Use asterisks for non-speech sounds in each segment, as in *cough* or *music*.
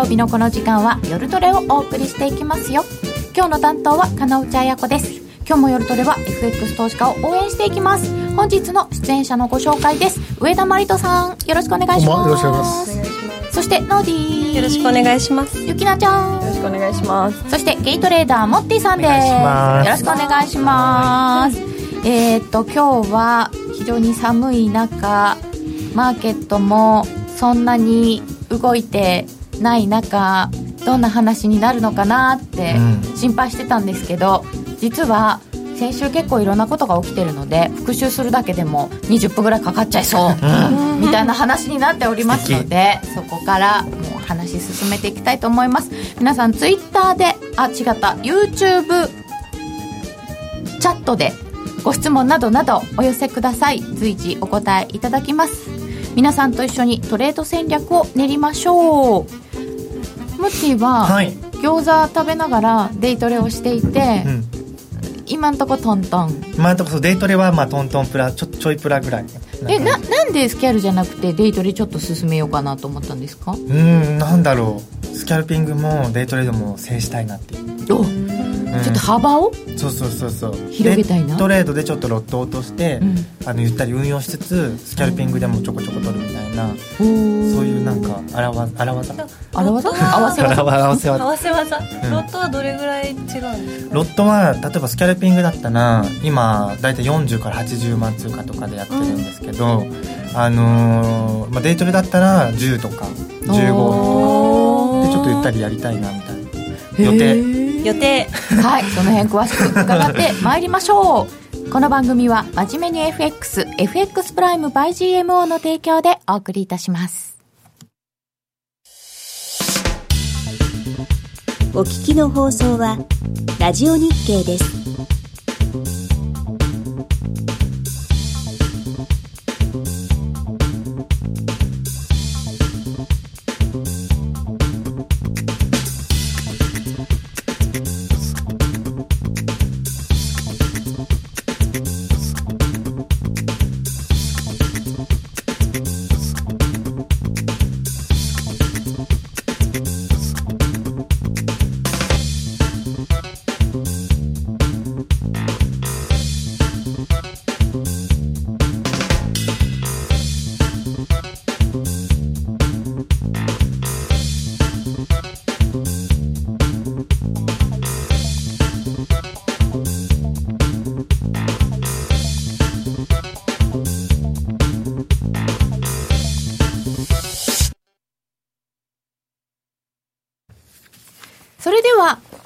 曜日のこの時間は夜トレをお送りしていきますよ。今日の担当は金内彩子です。今日も夜トレは FX 投資家を応援していきます。本日の出演者のご紹介です。上田真理人さんよろしくお願いします。よろしくお願いします。そしてノーディー。よろしくお願いします。ゆきなちゃん。よろしくお願いします。そしてゲイトレーダーモッティさんです。よろしくお願いします。えー、っと今日は非常に寒い中マーケットもそんなに動いてない中どんな話になるのかなって心配してたんですけど、うん、実は先週結構いろんなことが起きてるので復習するだけでも20分ぐらいかかっちゃいそう、うん、みたいな話になっておりますのでそこからもう話進めていきたいと思います。皆さんツイッターであ違った YouTube チャットでご質問などなどお寄せください。随時お答えいただきます。皆さんと一緒にトレード戦略を練りましょうムッティは、はい、餃子食べながらデイトレをしていて、うん、今んとこトントン。今んとこデイトレはまあトントンプラちょちょいプラぐらいえななんでスキャルじゃなくてデイトレちょっと進めようかなと思ったんですか？うんなんだろう。スキャルピングもデイトレードも制したいなっていう。おちょっと幅をそうそうそうそう。広げたいな。トレードでちょっとロットを落として、うん、あのゆったり運用しつつスキャルピングでもちょこちょこ取るみたいな、そういうなんか荒わ荒技荒技合わせ技合わせ技合わせ技、ロットはどれぐらい違うんですか？ロットは例えばスキャルピングだったら今大体40から80万通貨とかでやってるんですけど、うん、あのー、まあ、デイトレだったら10とか15とかでちょっとゆったりやりたいなみたいな。予定予定。はいその辺詳しく伺ってまいりましょう。この番組は真面目に FXFX プライム by GMO の提供でお送りいたします。お聞きの放送はラジオ日経です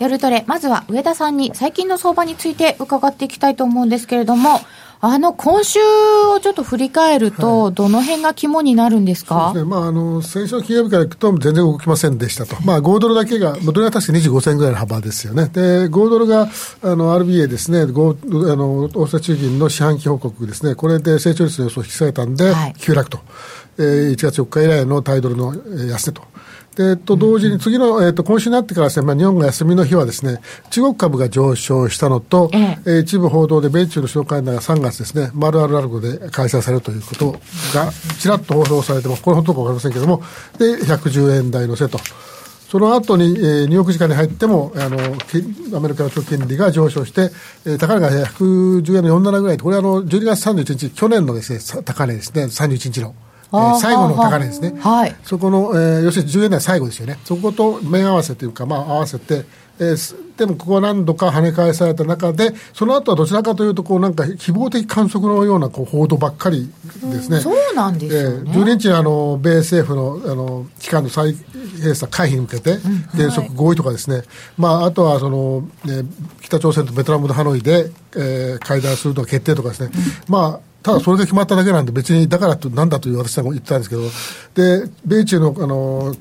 夜トレ、まずは上田さんに最近の相場について伺っていきたいと思うんですけれども、あの、今週をちょっと振り返ると、どの辺が肝になるんですか、そうですね。まあ、あの、先週の金曜日からいくと全然動きませんでしたと。まあ、5ドルだけが、ドルは確か25銭ぐらいの幅ですよね。で、5ドルが、あの、RBA ですね、5あの、大阪中銀の四半期報告ですね、これで成長率の予想を引き下げたんで、急落と。えー、1月4日以来のタイドルの安値と。でと同時に次の、えー、と今週になってからですね、まあ、日本が休みの日はですね中国株が上昇したのと、ええー、一部報道で米中の首脳会談が3月ですね、丸々ラルゴで開催されるということがちらっと放送されてます、これ本当か分かりませんけれども、で110円台のせと。その後に、えー、ニューヨーク時間に入っても、あの、アメリカの長期金利が上昇して、えー、高値が110円の47ぐらいこれはあの、12月31日、去年のですね、高値ですね、31日の。えー、最後の高値ですね、はい、そこの、えー、要するに10円台最後ですよね、そこと面合わせというか、まあ、合わせて、えー、でもここは何度か跳ね返された中で、その後はどちらかというと、こうなんか希望的観測のようなこう報道ばっかりですね、うん、そうなんですよ、ね、えー、12日あの、米政府のあの機関の再閉鎖回避に向けて、原則合意とかですね、はい、まあ、あとはその、ね、北朝鮮とベトナムとハノイで、えー、会談するとか決定とかですね、うん、まあただそれが決まっただけなんで、別にだからとなんだという私は言ってたんですけど、で、米中のあの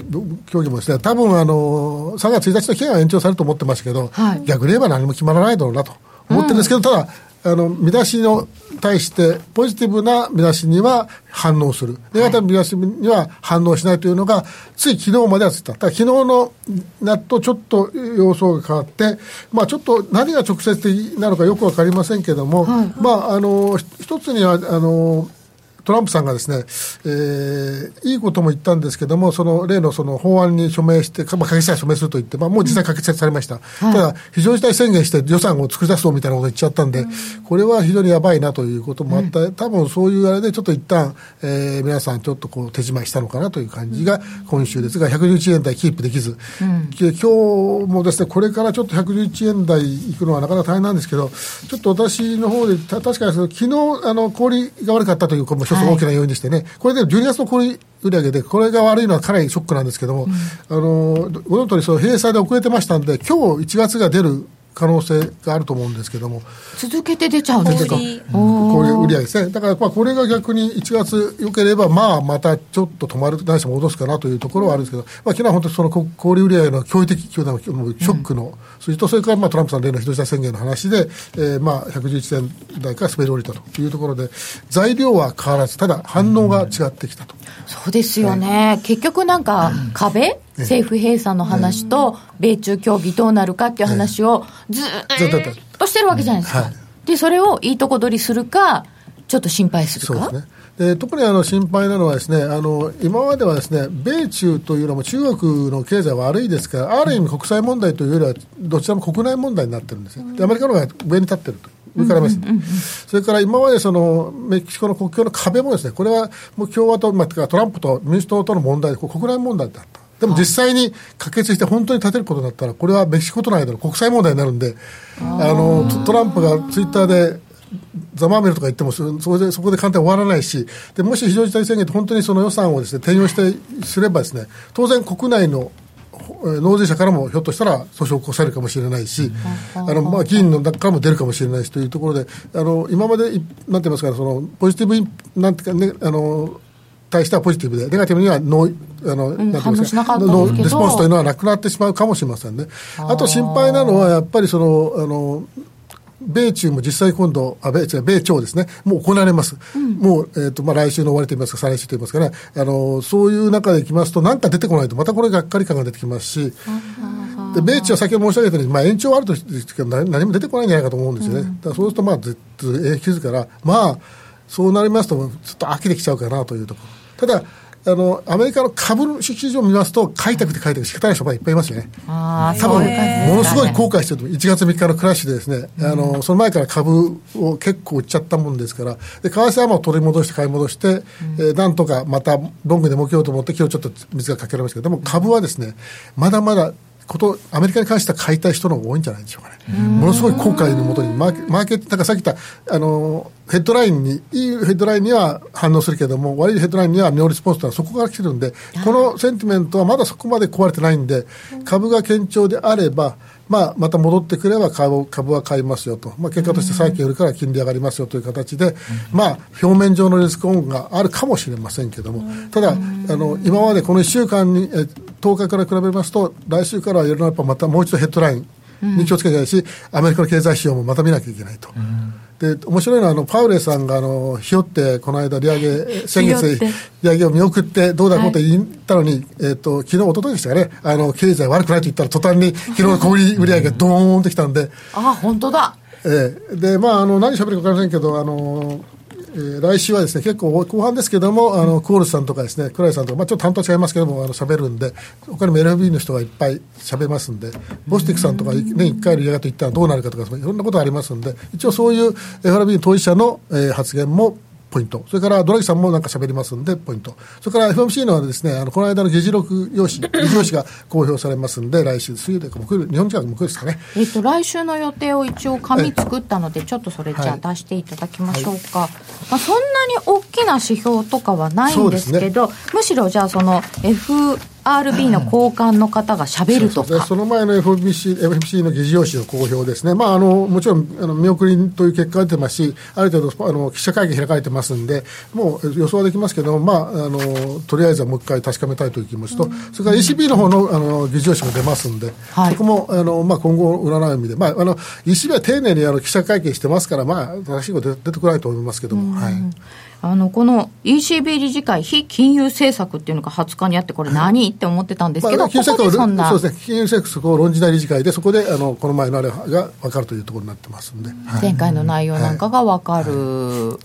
協議もですね、多分あの3月1日の期限は延長されると思ってましたけど、はい、逆に言えば何も決まらないだろうなと思ってるんですけど、うん、ただ、あの見出しに対して、ポジティブな見出しには反応する、ネガティブな見出しには反応しないというのが、つい昨日まではついた、ただ昨日のなっとちょっと様相が変わって、まあ、ちょっと何が直接的なのかよく分かりませんけれども、はい、まあ、あの一つにはあのトランプさんがですね、えー、いいことも言ったんですけども、その例のその法案に署名して、まあ、可決したら署名すると言って、まあ、もう実際可決されました。ただ、非常事態宣言して予算を作り出すぞみたいなことを言っちゃったんで、これは非常にやばいなということもあった、多分そういうあれで、ちょっと一旦、えー、皆さんちょっとこう手締まいしたのかなという感じが今週ですが、111円台キープできず、今日もですね、これからちょっと111円台いくのはなかなか大変なんですけど、ちょっと私の方で、た確かに昨日あの小売が悪かったという、も一つ大きな要因でしてね、これで12月の小売売上で、これが悪いのはかなりショックなんですけども、あのご存知の通り、閉鎖で遅れてましたんで、今日1月が出る可能性があると思うんですけども、続けて出ちゃうんですか？こういう売り上げですね。だから、まあ、これが逆に1月良ければ、まあ、またちょっと止まる、ないし戻すかなというところはあるんですけど、まあ、昨日は本当にその小売売上の驚異的、巨大なショックの数字と、それから、まあ、トランプさん例の人質宣言の話で、えー、まあ、111円台から滑り降りたというところで、材料は変わらず、ただ反応が違ってきたと。そうですよね。はい、結局なんか、壁、政府閉鎖の話と、米中協議どうなるかっていう話をずっとしてるわけじゃないですか。で、それをいいとこ取りするか、ちょっと心配するか？そうですね。で特にあの心配なのはですねあの今まではですね米中というのも中国の経済は悪いですからある意味国際問題というよりはどちらも国内問題になってるんですねでアメリカの方が上に立ってると。上から目線、それから今までそのメキシコの国境の壁もですねこれはもう共和党、まあ、トランプと民主党との問題で国内問題だったでも実際に可決して本当に立てることになったら、これはメキシコとの間の国際問題になるんで、あのトランプがツイッターでざまあめるとか言ってもそこで、そこで簡単に終わらないし、でもし非常事態宣言で本当にその予算をです、ね、転用してすればです、ね、当然国内の納税者からもひょっとしたら訴訟を起こされるかもしれないし、あのまあ、議員の中からも出るかもしれないしというところで、あの今まで、なんて言いますか、そのポジティブなんていうかね、あの対してはポジティブで、ネガティブにはノー、あの、うん、反応しなかったのレスポンスというのはなくなってしまうかもしれませんね。あと心配なのは、やっぱりその、あの、米中も実際今度、あ米米朝ですね、もう行われます。うん、もう、えっ、ー、と、まあ、来週の終わりといいますか、再来週といいますかね、あの、そういう中でいきますと、なんか出てこないと、またこれがっかり感が出てきますし、で、米中は先ほど申し上げたように、まあ、延長はあるとですけど、何も出てこないんじゃないかと思うんですよね。うん、そうすると、まあ、ずっと影響から、まあ、そうなりますと、ちょっと飽きてきちゃうかなというところ。ただ、あのアメリカの株式市場を見ますと、買いたくて買いたくて仕方ない人がいっぱいいますよね。あ多分ものすごい後悔してると、1月3日のクラッシュでですね、うん、あのその前から株を結構売っちゃったもんですから、で為替はもう取り戻して買い戻して、うん、えー、なんとかまたロングで儲けようと思って、今日ちょっと水がかけられましたけど、でも株はですね、まだまだことアメリカに関しては買いたい人の方が多いんじゃないでしょうかね。ものすごい後悔のもとにマーケ、マーケット、なんかさっき言ったあのヘッドラインに、いいヘッドラインには反応するけれども、悪いヘッドラインには no response というのはそこから来てるんで、この sentiment はまだそこまで壊れてないんで、株が堅調であれば、まあ、また戻ってくれば株株は買いますよと、まあ、結果として債券売るから金利上がりますよという形で、まあ、表面上のリスクオンがあるかもしれませんけれども、ただ、あの今までこの1週間に、え10日から比べますと、来週からはいろいろやっぱまたもう一度ヘッドラインに気をつけてないし、アメリカの経済指標もまた見なきゃいけないと。で面白いのはあのパウレさんがあのひよってこの間利上げ先月利上げを見送ってどうだこうと言ったのに、はい、えっ、と昨日一昨日でしたかね。あの経済悪くないと言ったら途端に *laughs* 昨日の小売売上がドーンときたんで。あ本当だ。ええ。でまああの何喋るか分かりませんけどあのえー、来週はですね結構後半ですけども、あのコールさんとかですね、クライさんとか、まあ、ちょっと担当違いますけども、あの喋るんで、他にも LFB の人がいっぱい喋りますんで、ボスティックさんとか年1回の嫌がと言ったらどうなるかとか、いろんなことがありますんで、一応そういう FRB 当事者の、えー、発言もポイント。それからドラギさんもなんか喋りますんで、ポイント。それから FMC のはですね、あの、この間の議事録用紙、*coughs* 議事用紙が公表されますんで、来週、水曜日か木曜日、日本時間木曜日ですかね。えっと、来週の予定を一応紙作ったので、ちょっとそれじゃあ出していただきましょうか。はい、まあ、そんなに大きな指標とかはないんですけど、ね、むしろじゃあその F、RB の交換の方がしゃべるとか、その前の FMC, FMC の議事要旨の公表ですね、まあ、あのもちろんあの見送りという結果が出てますし、ある程度あの記者会見開かれてますんで、もう予想はできますけどまあ、あのとりあえずはもう一回確かめたいという気持ちと、うん、それから ECB の方のあの議事要旨も出ますんで、はい、そこもあの、まあ、今後、占う意味で、まあ、あの ECB は丁寧にあの記者会見してますから、まあ、正しいこと出てこないと思いますけども。はいあの、この ECB 理事会、非金融政策っていうのが20日にあって、これ何、って思ってたんですけど、まあ、金融政策そうですね、金融政策を論じない理事会で、そこで、あの、この前のあれが分かるというところになってますんで。前回の内容なんかが分かる。はい。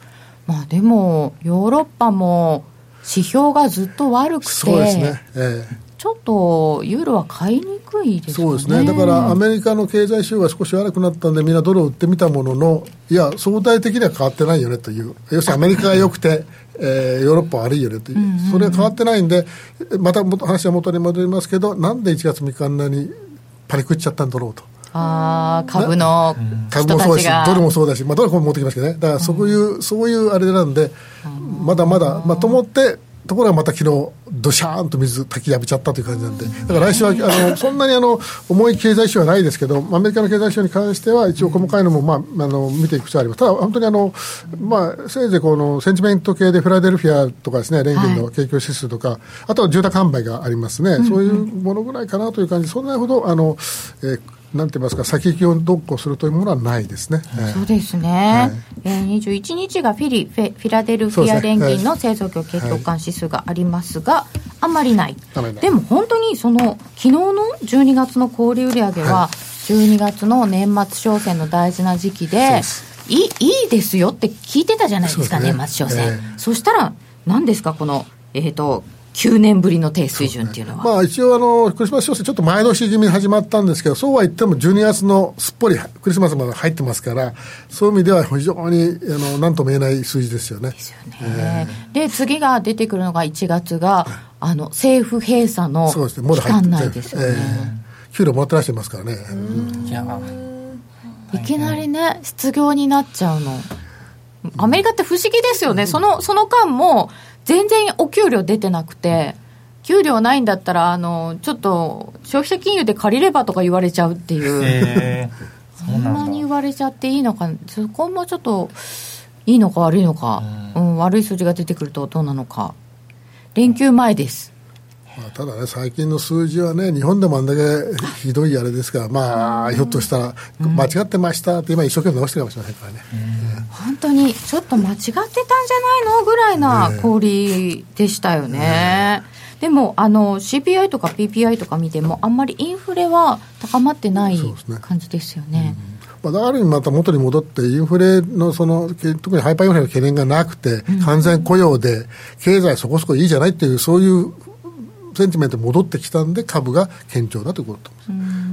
まあでもヨーロッパも指標がずっと悪くてそうですね、ええちょっとユーロは買いにくいですよね。そうですね、だからアメリカの経済指標が少し悪くなったんで、みんなドルを売ってみたものの、いや、相対的には変わってないよねという、要するにアメリカが良くて、えー、ヨーロッパ悪いよねという、それは変わってないんで、また話は元に戻りますけど、なんで1月3日あんなにパニックっちゃったんだろうと。あ株の株もそうだし、ドルもそうだし、まあ、ドルも持ってきますけどね、だからそういう、うん、そういうあれなんで、まだまだ、まあ、と思って、ところがまた昨日どしゃーんと水炊き浴びちゃったという感じなんで、だから来週はあのそんなにあの重い経済指標はないですけど、アメリカの経済指標に関しては、一応細かいのも、まあ、あの見ていく必要あります。ただ、本当にあの、まあ、せいぜいこのセンチメント系でフィラデルフィアとかですね、連銀の景況指数とか、はい、あとは住宅販売がありますね、そういうものぐらいかなという感じ、そんなほど、あの、えーなんて言いますか、先行きをどっこするというものはないですね。そうですね。はい、えー、21日がフィリフィラデルフィア連銀の製造業景況感指数がありますが、はい、あんまりない。でも本当にその昨日の12月の小売売上は、12月の年末商戦の大事な時期で、いいいいですよって聞いてたじゃないですか、ね、年末商戦。えー、そしたら、何ですか、この、えっ、ー、と、9年ぶりの低水準っていうのは、ね、まあ、一応あの、クリスマス商戦、ちょっと前倒し気味に始まったんですけど、そうは言っても、12月のすっぽりクリスマスまで入ってますから、そういう意味では非常にあのなんとも言えない数字ですよね。ですよね、えー、で、次が出てくるのが1月が、あの政府閉鎖の期間内ですよね。えー、給料もらってらっしゃいますからね。い。きなりね、失業になっちゃうの。アメリカって不思議ですよね、そのその間も全然お給料出てなくて、給料ないんだったら、あのちょっと消費者金融で借りればとか言われちゃうっていう、えー、そんなに言われちゃっていいのか、そこもちょっといいのか悪いのか、うん、悪い数字が出てくるとどうなのか、連休前です。まあ、ただね、最近の数字はね、日本でもあんだけひどいあれですから、まあ、ひょっとしたら、間違ってましたって、今、一生懸命直してるかもしれませんからね。本当に、ちょっと間違ってたんじゃないのぐらいな氷でしたよね。でもあの CPI とか PPI とか見ても、あんまりインフレは高まってない感じですよね。まあ、ある意味また元に戻って、インフレのその、特にハイパーインフレの懸念がなくて、完全雇用で、経済そこそこいいじゃないっていう、そういうセンチメント戻ってきたんで、株が堅調だということ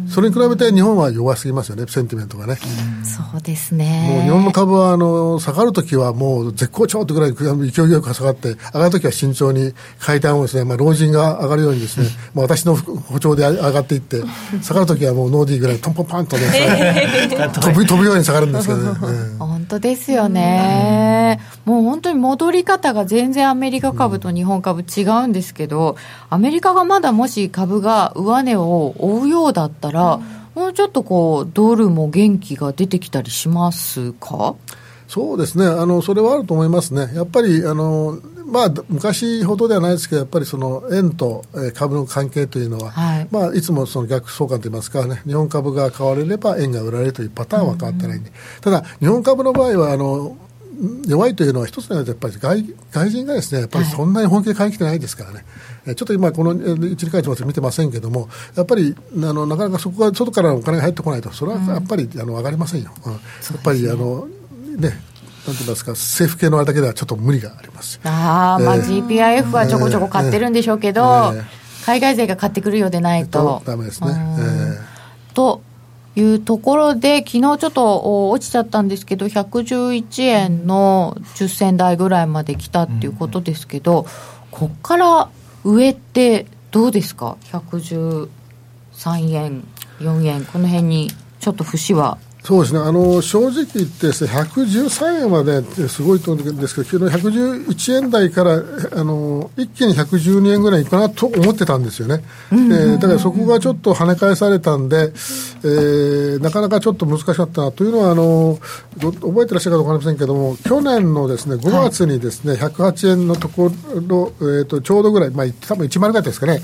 それに比べて日本は弱すぎますよね、センチメントがね。そうですね。もう日本の株はあの下がるときはもう絶好調ってぐらい勢いよく下がって、上がるときは慎重に階段をですね、まあ、老人が上がるようにですね、まあ、私の歩調で上がっていって、下がるときはもうノーディーぐらいトンポンパンとね、*laughs* 飛ぶ飛ぶように下がるんですけどね。*laughs* 本当ですよね。もう本当に戻り方が全然アメリカ株と日本株違うんですけど、アメリカがまだもし株が上値を追うようだったら、もうちょっとこう、ドルも元気が出てきたりしますか？そうですね。あの、それはあると思いますね、やっぱりあの、まあ、昔ほどではないですけど、やっぱりその円と株の関係というのは、はい、まあ、いつもその逆相関といいますかね、日本株が買われれば円が売られるというパターンは変わってないんで、ただ、日本株の場合はあの、弱いというのは、一つのやっぱり外外人がですねやっぱりそんなに本気で買い切ってないですからね、はい、ちょっと今、この1、2か月見てませんけども、やっぱりあのなかなかそこが外からお金が入ってこないと、それはやっぱり、うん、あの上がりませんよ、うん、やっぱりあの、ね、なんて言いますか、政府系のあれだけではちょっと無理がありますあ、まあ、GPIF はちょこちょこ買ってるんでしょうけど、えーえ。ー、海外勢が買ってくるようでないと。だめですね。えー、というところで、昨日ちょっと落ちちゃったんですけど、111円の10銭台ぐらいまで来たっていうことですけど、こっから上ってどうですか、113円、4円、この辺にちょっと節はそうですね。あの正直言ってね113円まですごいと思うんですけど昨日111円台からあの一気に112円ぐらいいくかなと思ってたんですよね、えー、だからそこがちょっと跳ね返されたんで、えー、なかなかちょっと難しかったなというのはあの覚えてらっしゃるか分かりませんけども去年のですね5月にですね、はい、108円のところ、えーと、ちょうどぐらい、まあ、多分1万ぐらいですかね、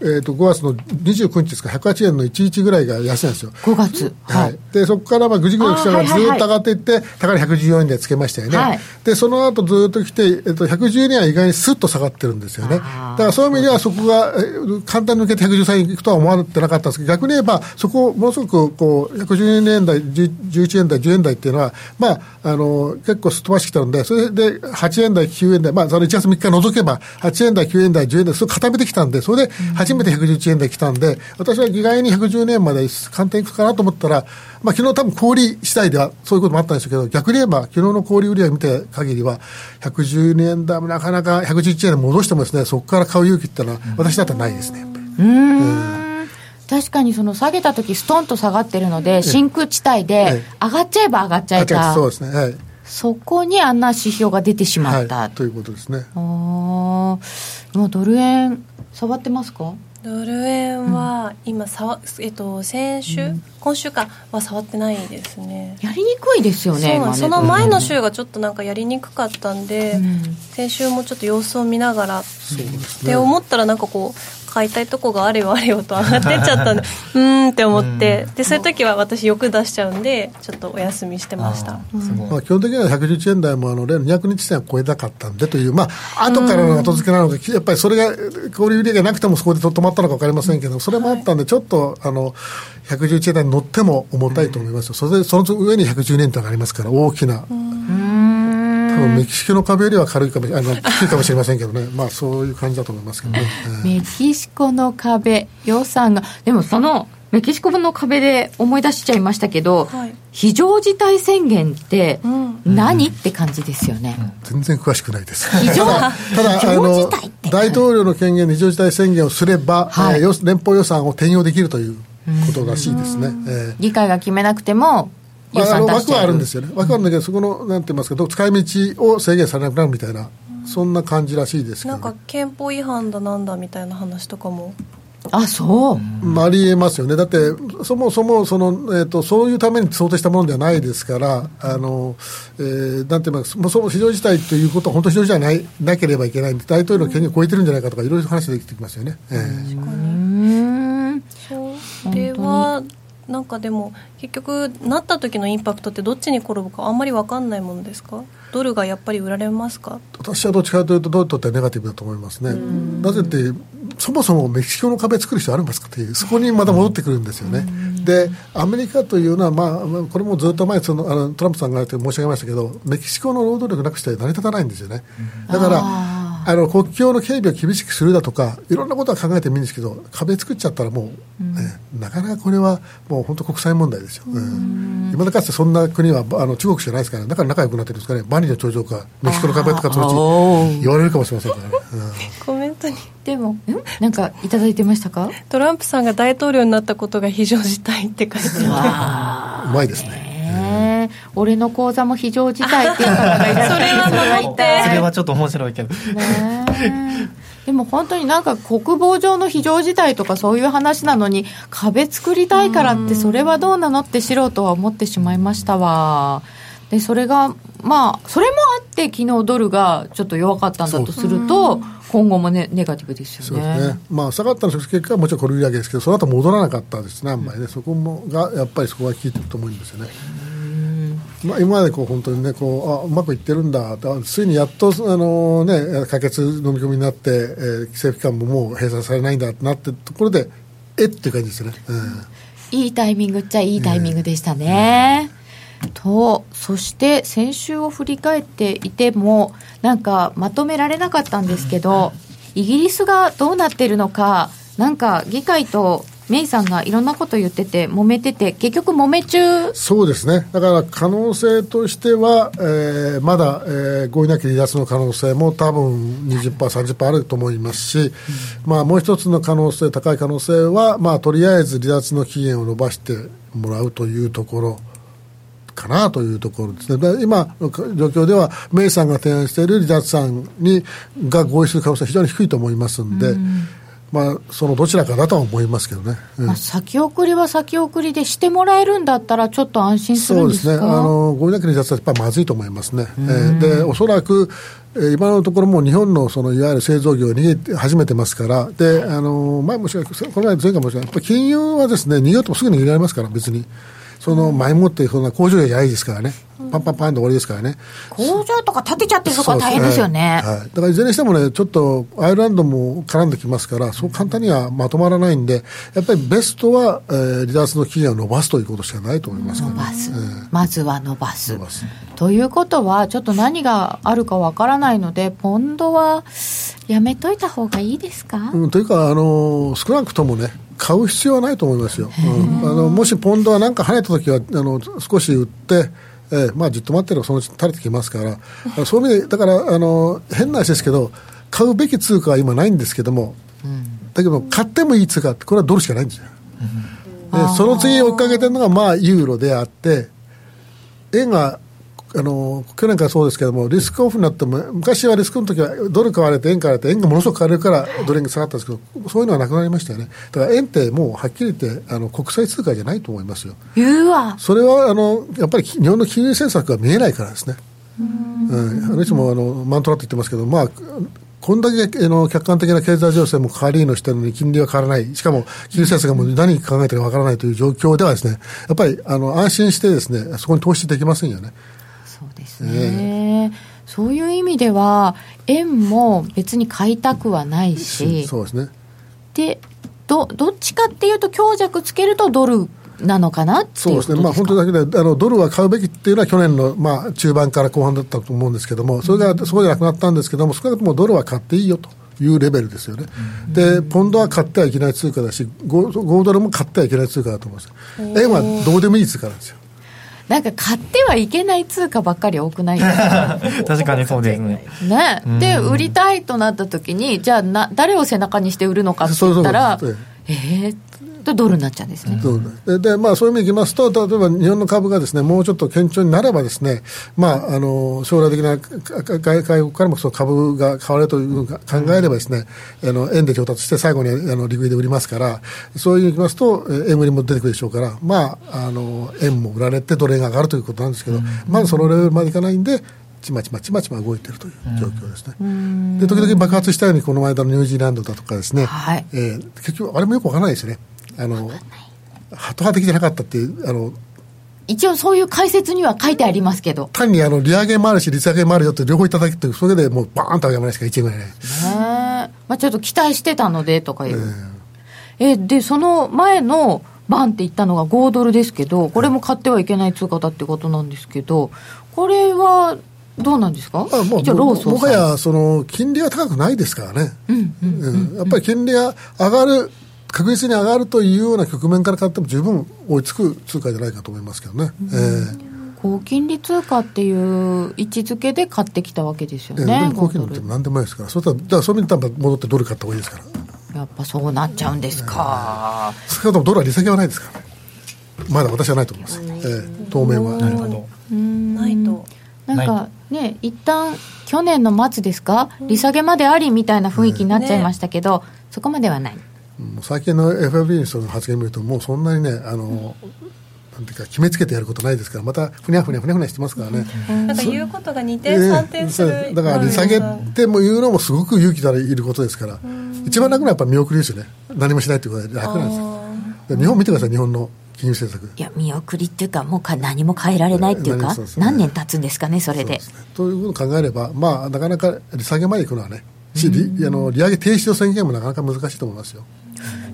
えーと、5月の29日ですか。108円の11ぐらいが安いんですよ。5月。はい、でそこからからまあぐじぐじ来たからずっと上がっていって、高値114円でつけましたよね、はい。でその後ずっと来て、えっと、112円は意外にスッと下がってるんですよね、だからそういう意味では、そこがえー簡単に抜けて113円いくとは思われてなかったんですけど、逆に言えば、そこをものすごくこう112円台、10 11円台、10円台っていうのは、まあ、あの結構すっ飛ばしてきたので、それで8円台、9円台、まあ、その1月3日除けば、8円台、9円台、10円台、それ固めてきたんで、それで初めて111円台来たんで、私は意外に110円まで簡単にいくかなと思ったら、まあ昨日多分小売り次第ではそういうこともあったんですけど、逆に言えば、昨日の小売売上見て限りは、110円台もなかなか111円で戻してもですね、そこから買う勇気ってのは、私だったらないですね、やっぱり。うーん。確かにその下げた時ストンと下がってるので真空地帯でえ上がっちゃえば上がっちゃえた。そうですね。はい。そこにあんな指標が出てしまった、はい、ということですね。あー。今ドル円触ってますか？ドル円は今さわ、えっと、先週、今週か。は触ってないですね。やりにくいですよねね。その前の週がちょっとなんかやりにくかったんで、うん。先週もちょっと様子を見ながらって思ったらなんかこう買いたいとこがあれよあれよと上がってっちゃったんで *laughs* うーんって思って。でそういう時は私欲出しちゃうんでちょっとお休みしてました。あーすごい。まあ、基本的には111円台もあの例の200日線は超えなかったんでという、まあ後からの後付けなのか、やっぱりそれが、小売売りがなくてもそこで止まったのか分かりませんけど、それもあったんで、ちょっとあの111円台に乗っても重たいと思いますよ、それでその上に112円とがありますから、大きな、多分メキシコの壁よりは軽いかもしれあの低いかもしれませんけどね、まあそういう感じだと思いますけどね。ええメキシコの壁予算が。でもそのメキシコの壁で思い出しちゃいましたけど、はい。非常事態宣言ってうん。何、って感じですよね、全然詳しくないです。非常 *laughs* ただ、あの大統領の権限で非常事態宣言をすれば、はい。えーよ連邦予算を転用できるということらしいですね。えー。議会が決めなくても予まあ、あの枠はあるんですよね、枠はあるんだけど、そこのなんて言いますか、使い道を制限されなくなるみたいな、そんな感じらしいですけど、なんか憲法違反だなんだみたいな話とかも。あそう、まあ、ありえますよね、だって、そもそもその、えー、とそういうために想定したものではないですから、あのえーなんて言いますか、もうそも非常事態ということは、本当に非常事態ないなければいけないんで、大統領の権限を超えてるんじゃないかとか、いろいろ話できてきますよね。えーうーん。それはなんかでも結局なった時のインパクトってどっちに転ぶかあんまり分かんないものですか？ドルがやっぱり売られますか？私はどっちかというと、ドルにとってはネガティブだと思いますね。なぜって、そもそもメキシコの壁作る必要あるんですか？っていう、そこにまた戻ってくるんですよね。で、アメリカというのは、まあ、まあこれもずっと前そのあの、トランプさんが言って申し上げましたけど、メキシコの労働力なくしては成り立たないんですよね。だから、ああの国境の警備を厳しくするだとか、いろんなことは考えてもいいんですけど、壁作っちゃったらもう、ねなかなかこれはもう本当、国際問題ですよ。うん。今だかつてそんな国はあの中国しかないですから、だから仲良くなってるんですかね、バニーの頂上か、メキシコの壁とか、そのうち言われるかもしれませんからね。うん。*laughs* コメントに。でもん？なんかいただいてましたか？トランプさんが大統領になったことが非常事態って書いてあうまいですね。ね。え俺の口座も非常事態っていう方がいらっしゃる。*laughs* それは守って。それはちょっと面白いけど。ね。えでも本当になんか国防上の非常事態とかそういう話なのに壁作りたいからってそれはどうなのって素人は思ってしまいましたわ。でそれがまあそれもあって昨日ドルがちょっと弱かったんだとすると今後もねネガティブですよね。そうですね、まあ、下がったの結果はもちろんこれ売り上げですけど、その後戻らなかったですね、あんまりね、そこもがやっぱりそこは効いてると思うんですよね。まあ、今までこう本当にねこうあうまくいってるんだだついにやっとあの、ね、可決飲み込みになって、えー規制機関ももう閉鎖されないんだってなってるところでえっていう感じですよね、うん。いいタイミングっちゃいいタイミングでしたね。とそして先週を振り返っていてもなんかまとめられなかったんですけどイギリスがどうなってるのかなんか議会とメイさんがいろんなこと言ってて揉めてて結局揉め中。そうですね、だから可能性としては、えーまだ、えー合意なき離脱の可能性も多分20%、30%あると思いますし、まあ、もう一つの可能性、高い可能性は、まあ、とりあえず離脱の期限を延ばしてもらうというところ。かなというところですね、で今の状況では、メイさんが提案している離脱案にが合意する可能性は非常に低いと思いますので、まあ、そのどちらかだとは思いますけどね。うん。まあ、先送りは先送りでしてもらえるんだったらちょっと安心するそうでね、んですすかあの合意なき離脱はやっぱりまずいと思いますね、えーでおそらく、えー今のところもう日本のそのいわゆる製造業、逃げて始めてますから、であの前もしかこの前、前回もしかやっぱり金融はですね逃げようともすぐに逃げられますから、別に。その前もってそんな工場じゃないですからね、パンパンパンで終わりですからね。工場とか建てちゃってるとか大変ですよね。はい、だからいずれにしてもね、ちょっとアイルランドも絡んできますから、そう簡単にはまとまらないんで、やっぱりベストは、えー、離脱の期限を伸ばすということしかないと思います伸ばす、えー、まずは伸ばす。伸ばす。ということは、ちょっと何があるかわからないので、ポンドはやめといた方がいいですか、うん、というか、あの少なくともね、買う必要はないと思いますよ、うん、あのもしポンドは何か跳ねたときはあの少し売って、えーまあ、じっと待ってればそのうち垂れてきますから、*laughs* そういう意味で、だからあの変な話ですけど、買うべき通貨は今ないんですけども、うん、だけど、買ってもいい通貨って、これはドルしかないんですよ。うん、でその次追いかけてるのが、まあ、ユーロであって、円があの去年からそうですけども、リスクオフになっても、昔はリスクの時はドル買われて、円買われて、円がものすごく買われるから、ドル円が下がったんですけど、そういうのはなくなりましたよね、だから円ってもうはっきり言って、あの国際通貨じゃないと思いますよ。言うわそれはあのやっぱり日本の金融政策が見えないからですね。うん、あのいつもあのマントラって言ってますけど、まあ、こんだけあの客観的な経済情勢も変わりのしてるのに金利は変わらない、しかも金融政策がもう何考えてるかわからないという状況ではですね、やっぱりあの安心してですね、そこに投資できませんよね。そうですね、えー、そういう意味では円も別に買いたくはないし。そうですね。でどどっちかっていうと強弱つけるとドルなのかなそうですね、まあ、本当だけであのドルは買うべきっていうのは去年の、まあ、中盤から後半だったと思うんですけども、それがそうじゃなくなったんですけども、少なくともドルは買っていいよと。いうレベルですよね、でポンドは買ってはいけない通貨だし、5ドルも買ってはいけない通貨だと思います、円はどうでもいい通貨なんですよ。なんか買ってはいけない通貨ばっかり多くないですか？*laughs* 確かにそうですね。ね、で、売りたいとなった時に、じゃあな、誰を背中にして売るのかって言ったら、えー、とドルになっちゃうんですね。でで、まあ、そういう意味でいきますと、例えば日本の株がですね、もうちょっと堅調になればですね、まあ、あの、将来的な外国からもその株が買われるという考えればですね、あの、円で調達して最後にあの、利食いで売りますから、そういう意味でいきますと、円売りも出てくるでしょうから、まあ、あの、円も売られてドル円が上がるということなんですけど、まずそのレベルまでいかないんで、ちまちまちまちま動いているという状況ですね。で、時々爆発したように、この間のニュージーランドだとかですね、はい、えー、結局、あれもよくわからないですね。あの、ハト派的じゃなかったっていう、あの、一応そういう解説には書いてありますけど。単にあの、利上げもあるし、利下げもあるよって両方いただくと、それでもうバーンと上げまないですか、1円ぐらい。ね。まあちょっと期待してたので、とかいう。えー、で、その前の、バンって言ったのが5ドルですけど、これも買ってはいけない通貨だってことなんですけど、これはどうなんですか、あももはやその金利は高くないですからね、やっぱり金利が上がる確実に上がるというような局面から買っても十分追いつく通貨じゃないかと思いますけどね。えー高金利通貨っていう位置づけで買ってきたわけですよね。でも高金利って何でもないですから、そしたら、だからそういう意味で戻ってドル買った方がいいですから。やっぱそうなっちゃうんですか。少なくともドルは利下げはないですから、まだ私はないと思います、えー、当面は。なるほど。ないと。なんかね、一旦去年の末ですか、利下げまでありみたいな雰囲気になっちゃいましたけど、ね、そこまではない。最近の FRB の人の発言を見ると、もうそんなにね、あの、なんていうか決めつけてやることないですから、またふにゃふにゃふにゃふにゃしてますからね。なんか言うことが二転三転する、えー、だから利下げっても言うのもすごく勇気がいることですから、一番楽なやっぱ見送りですよね。何もしないっていうことは楽なんです。日本見てください、日本の金融政策。いや、見送りっていうか、もうか何も変えられないっていうか、ね、何年経つんですかね、それで。でね、ということを考えれば、まあ、なかなか利下げまでいくのはね、し、あの利上げ停止の宣言もなかなか難しいと思いますよ。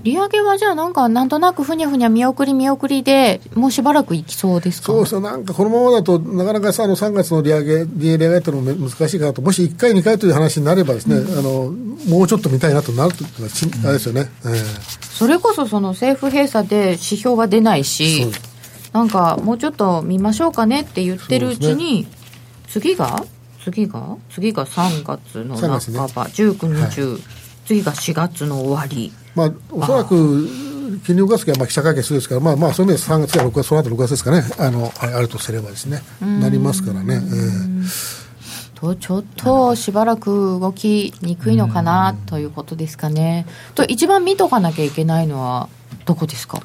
利上げはじゃあ、なんかなんとなくふにゃふにゃ見送り見送りで、もうしばらくいきそうですか？そうですなんかこのままだと、なかなかさあの3月の利上げ、利上げっていうのも難しいかなと、もし1回、2回という話になればですね、うん、あのもうちょっと見たいなとなるというのは、あれですよね、えー、それこそその政府閉鎖で指標は出ないし、なんかもうちょっと見ましょうかねって言ってるうちに、ね、次が？次が？次が3月の半ば、ね、19、20、はい、次が4月の終わり。まあ、おそらく金利動かす時はまあ記者会見するですから、まあ、まあそういう意味で3月や6月、その後6月ですかね、あのあるとすればですね、なりますからね。えーとちょっとしばらく動きにくいのかなということですかね。と一番見とかなきゃいけないのはどこですか？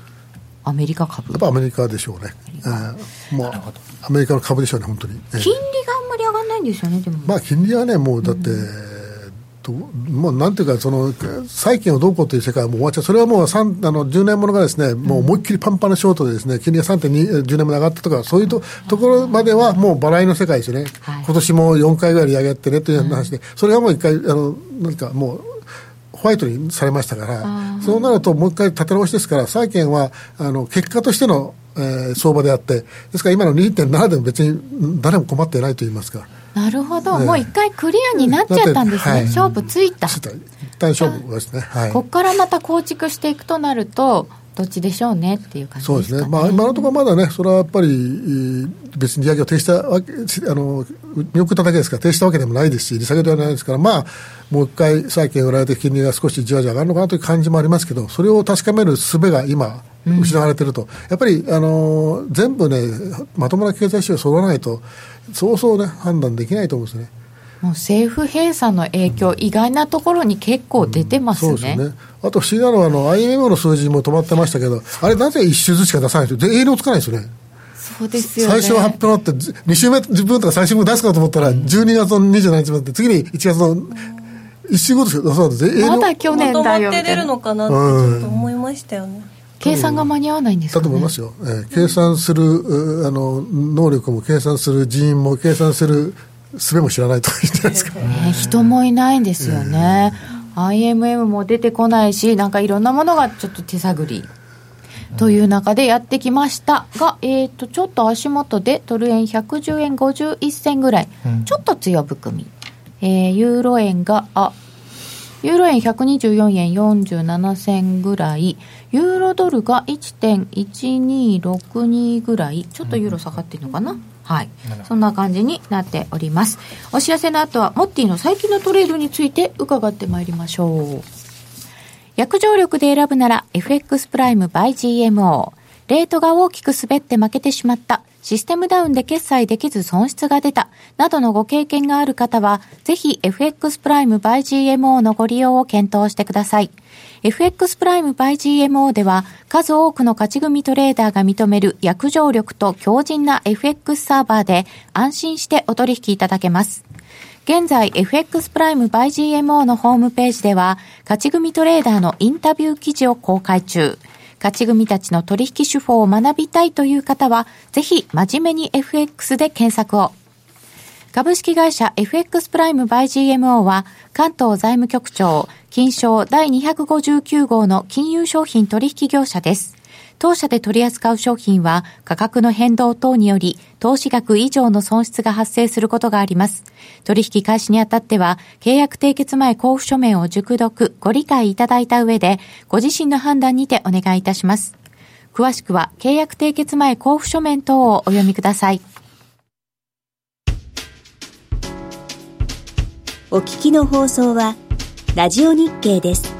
アメリカ株。やっぱアメリカでしょうね。えー、まあ、アメリカの株でしょうね、本当に。金利があんまり上がらないんですよね、でも。まあ、金利はね、もうだって、ともうなんていうか、その債券をどうこうという世界はもう終わっちゃう、それはもうあの10年ものがですね、もう思いっきりパンパンなショートでですね、金利が3.2、10年も上がったとか、そういうとところまではもう払いの世界ですよね、はい、今年も4回ぐらい利上げってねという話で、それがもう一回、あの何かもう、ホワイトにされましたから、そうなるともう一回立て直しですから、債券はあの結果としての、えー、相場であって、ですから今の2.7でも別に誰も困ってないと言いますか。なるほど、もう一回クリアになっちゃったんですね、はい、勝負ついた。一旦勝負ですね、はい、ここからまた構築していくとなると、どっちでしょうねっていう感じ、ね、そうですね、まあ、今のところまだね、それはやっぱり別に利上げを停止したわけあの見送っただけですから、停止したわけでもないですし、利下げではないですから、まあ、もう一回、債券売られて金利が少しじわじわ上がるのかなという感じもありますけど、それを確かめる術が今、失われてると、うん、やっぱりあの全部ね、まともな経済指標揃わないと、そうそうね、判断できないと思うんですね。もう政府閉鎖の影響、意外なところに結構出てますね。うん、そうですねあと不思議なのはあの、IMF の数字も止まってましたけど、あれ、なぜ一週ずつしか出さないと、営業つかないですよね。そうですよ、ね、最初発表って、2週目自分とか最終目出すかと思ったら、12月の27日まで、次に1月の1週後ですけど、そうですまだ去年だよまとまって出るのかなってちょっと思いましたよね。計算が間に合わないんですか、ね、だと思いますよ、えー、計算するあの能力も計算する人員も計算する術も知らないとですか、ね、人もいないんですよね、えー、IMM も出てこないしなんかいろんなものがちょっと手探り。という中でやってきました。が、えー、とちょっと足元でドル円110円51銭ぐらい、うん、ちょっと強含み、えー、ユーロ円があユーロ円124円47銭ぐらい、ユーロドルが1.1262ぐらい、ちょっとユーロ下がってるのかな、はい。そんな感じになっております。お知らせの後は、モッティの最近のトレードについて伺ってまいりましょう。約定力で選ぶなら、FX プライム by GMO。レートが大きく滑って負けてしまった。システムダウンで決済できず損失が出た、などのご経験がある方は、ぜひ FX プライム by GMO のご利用を検討してください。FX プライム by GMO では、数多くの勝ち組トレーダーが認める約定力と強靭な FX サーバーで安心してお取引いただけます。現在 FX プライム by GMO のホームページでは、勝ち組トレーダーのインタビュー記事を公開中。勝ち組たちの取引手法を学びたいという方は、ぜひ真面目に FX で検索を。株式会社 FX プライムバイ GMO は、関東財務局長、金賞第259号の金融商品取引業者です。当社で取り扱う商品は価格の変動等により投資額以上の損失が発生することがあります。取引開始にあたっては契約締結前交付書面を熟読、ご理解いただいた上でご自身の判断にてお願いいたします。詳しくは契約締結前交付書面等をお読みください。お聞きの放送はラジオ日経です。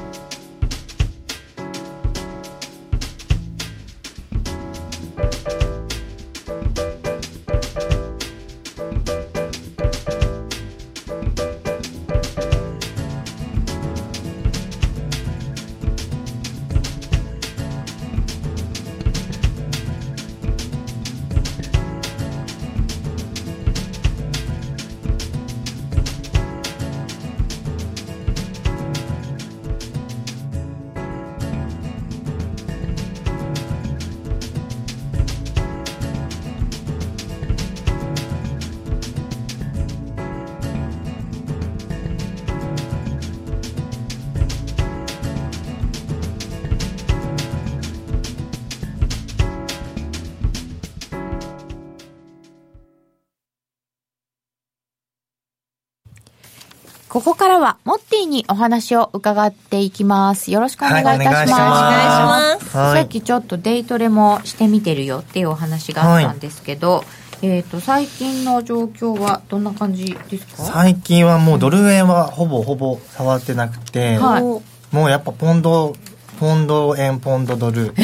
お話を伺っていきます。よろしくお願いいたします。はい、お願いします。さっきちょっとデイトレもしてみてるよっていうお話があったんですけど、はい、えっ、ー、と、最近の状況はどんな感じですか？最近はもうドル円はほぼほぼ触ってなくて、はい、もうやっぱポンド、ポンド円、ポンドドル、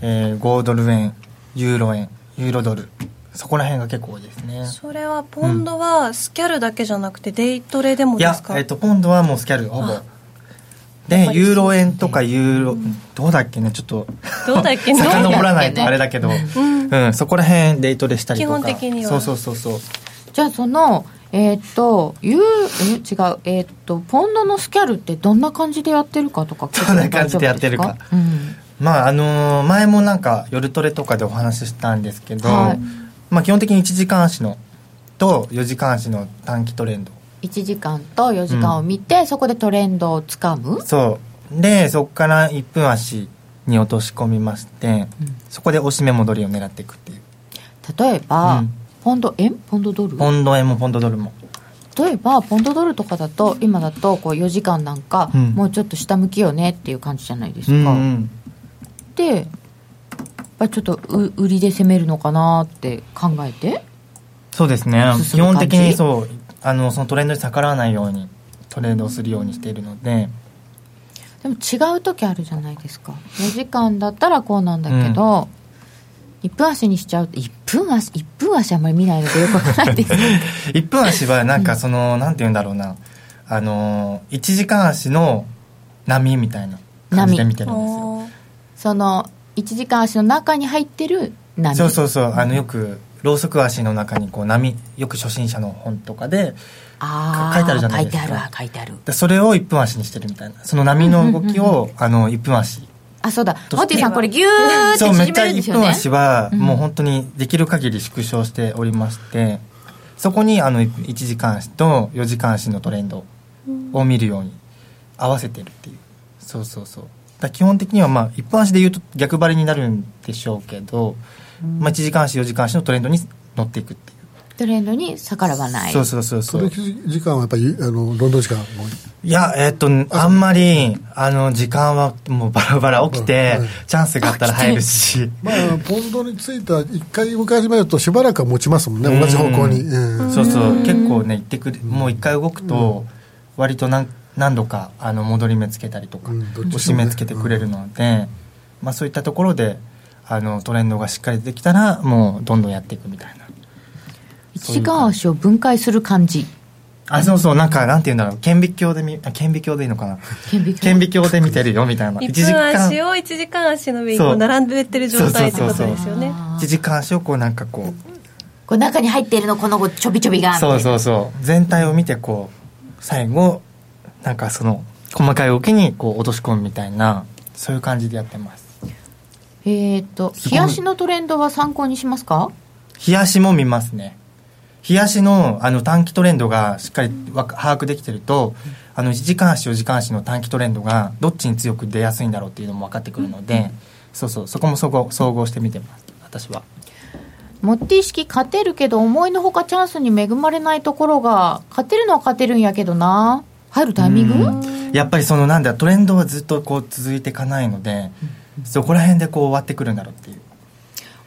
え？ー、5ドル円、ユーロ円、ユーロドル、そこら辺が結構多いですね。それはポンドはスキャルだけじゃなくてデイトレでもですか、いや、えっと、ポンドはもうスキャルほぼ。でユーロ円とかユーロ、どうだっけねちょっと。どうだっけ？ね *laughs* 遡らないとあれだけど、うん、うん、そこら辺デイトレしたりとか。基本的には。そうそうそうそう。じゃあそのえーっと、ゆう、え、違う、えーっと、ポンドのスキャルってどんな感じでやってるかとか *laughs* どんな感じでやってるか？うん。まああのー前もなんか夜トレとかでお話ししたんですけど、はいまあ基本的に1時間足のと4時間足の短期トレンド。1時間と4時間を見て、そこでトレンドをつかむ。そう。でそこから1分足に落とし込みまして、そこで押し目戻りを狙っていくっていう。例えば、うん。ポンド円？ポンドドル？ポンド円もポンドドルも。例えばポンドドルとかだと今だとこう4時間なんか、うん。もうちょっと下向きよねっていう感じじゃないですうんか、うん。でぱりちょっとう売りで攻めるのかなって考えて。そうですね。基本的にそうあのそのトレンドに逆らわないようにトレードをするようにしているので。でも違う時あるじゃないですか。4時間だったらこうなんだけど、1分足にしちゃうと1分足1分足あんまり見ないのでよくわからないです *laughs* 1分足はなんかその、なんて言うんだろうな。あの1時間足の波みたいな感じで見てるんですよ。その1時間足の中に入ってる波。そうそうそう。あのよくろうそく足の中にこう波よく初心者の本とかで書いてあるじゃないですか。書いてあるわ書いてある。でそれを1分足にしてるみたいな。その波の動きをあの1分足。あそうだ。とモッティさんこれギューってそうめっちゃ1縮めるんですよね。分足はうん。もう本当にできる限り縮小しておりましてそこにあの1時間足と4時間足のトレンドを見るように合わせてるっていう。そうそうそうだ基本的にはまあ1分足で言うと逆張りになるんでしょうけど、まあ、1時間足4時間足のトレンドに乗っていくっていう。トレンドに逆らわない。そうそうそうそう。取引時間はやっぱりあのロンドン時間もいやえっとあんまりあの時間はもうバラバラ起きてうん。チャンスがあったら入るし。まあポンドについては一回動き始めるとしばらくは持ちますもんね。同じ方向に、うん。そうそう。結構ね行ってくるもう一回動くと割と何何度かあの戻り目つけたりとか押し目つけてくれるので、まあ、そういったところであのトレンドがしっかりできたらもうどんどんやっていくみたいな。1時間足を分解する感じ。あそうそうなんかなんて言うんだろう。顕微鏡で見あ顕微鏡でいいのかな。顕微顕微鏡で見てるよみたいな。1分足を1時間足の上にこう並べてる状態ってことですよね。1時間足をこうなんかこうこう中に入っているのこの子ちょびちょびがそうそうそう。全体を見てこう最後なんかその細かい動きにこう落とし込むみたいなそういう感じでやってます。えっ、と冷やしのトレンドは参考にしますか？冷やしも見ますね。冷やしのあの短期トレンドがしっかり把握できてるとあの1時間足4時間足の短期トレンドがどっちに強く出やすいんだろうっていうのも分かってくるので、そうそうそこも総合総合して見てます。私は。モッティ式勝てるけど思いのほかチャンスに恵まれないところが勝てるのは勝てるんやけどな入るタイミング？うん。やっぱりそのなんだトレンドはずっとこう続いていかないので、そこら辺でこう終わってくるんだろうっていう。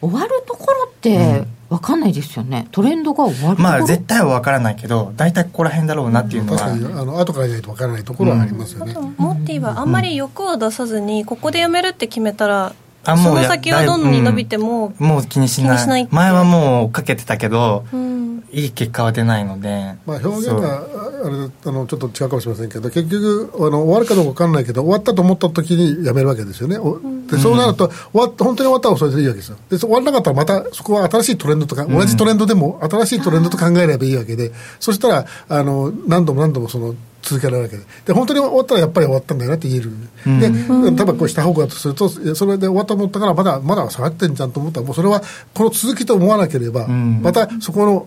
終わるところって分かんないですよね。トレンドが終わるところ、まあ絶対は分からないけど大体ここら辺だろうなっていうのは、確かにあの後からじゃないとわからないところはありますよね、モッティはあんまり欲を出さずにここでやめるって決めたらあもうやその先はどんなに伸びても、もう気にしない。ない前はもうかけてたけど、うん。いい結果は出ないので。まあ、表現がああれあのちょっと違うかもしれませんけど結局あの終わるかどうか分かんないけど終わったと思った時にやめるわけですよね、おでそうなると終わっ本当に終わったらそれでいいわけですよ。で終わらなかったらまたそこは新しいトレンドとか、同じトレンドでも新しいトレンドと考えればいいわけでそしたらあの何度も何度もその続けられるわけでで本当に終わったらやっぱり終わったんだよなって言える、で例えばこう下方向だとするとそれで終わったと思ったからまだまだ下がってんじゃんと思ったらもうそれはこの続きと思わなければ、ん。またそこの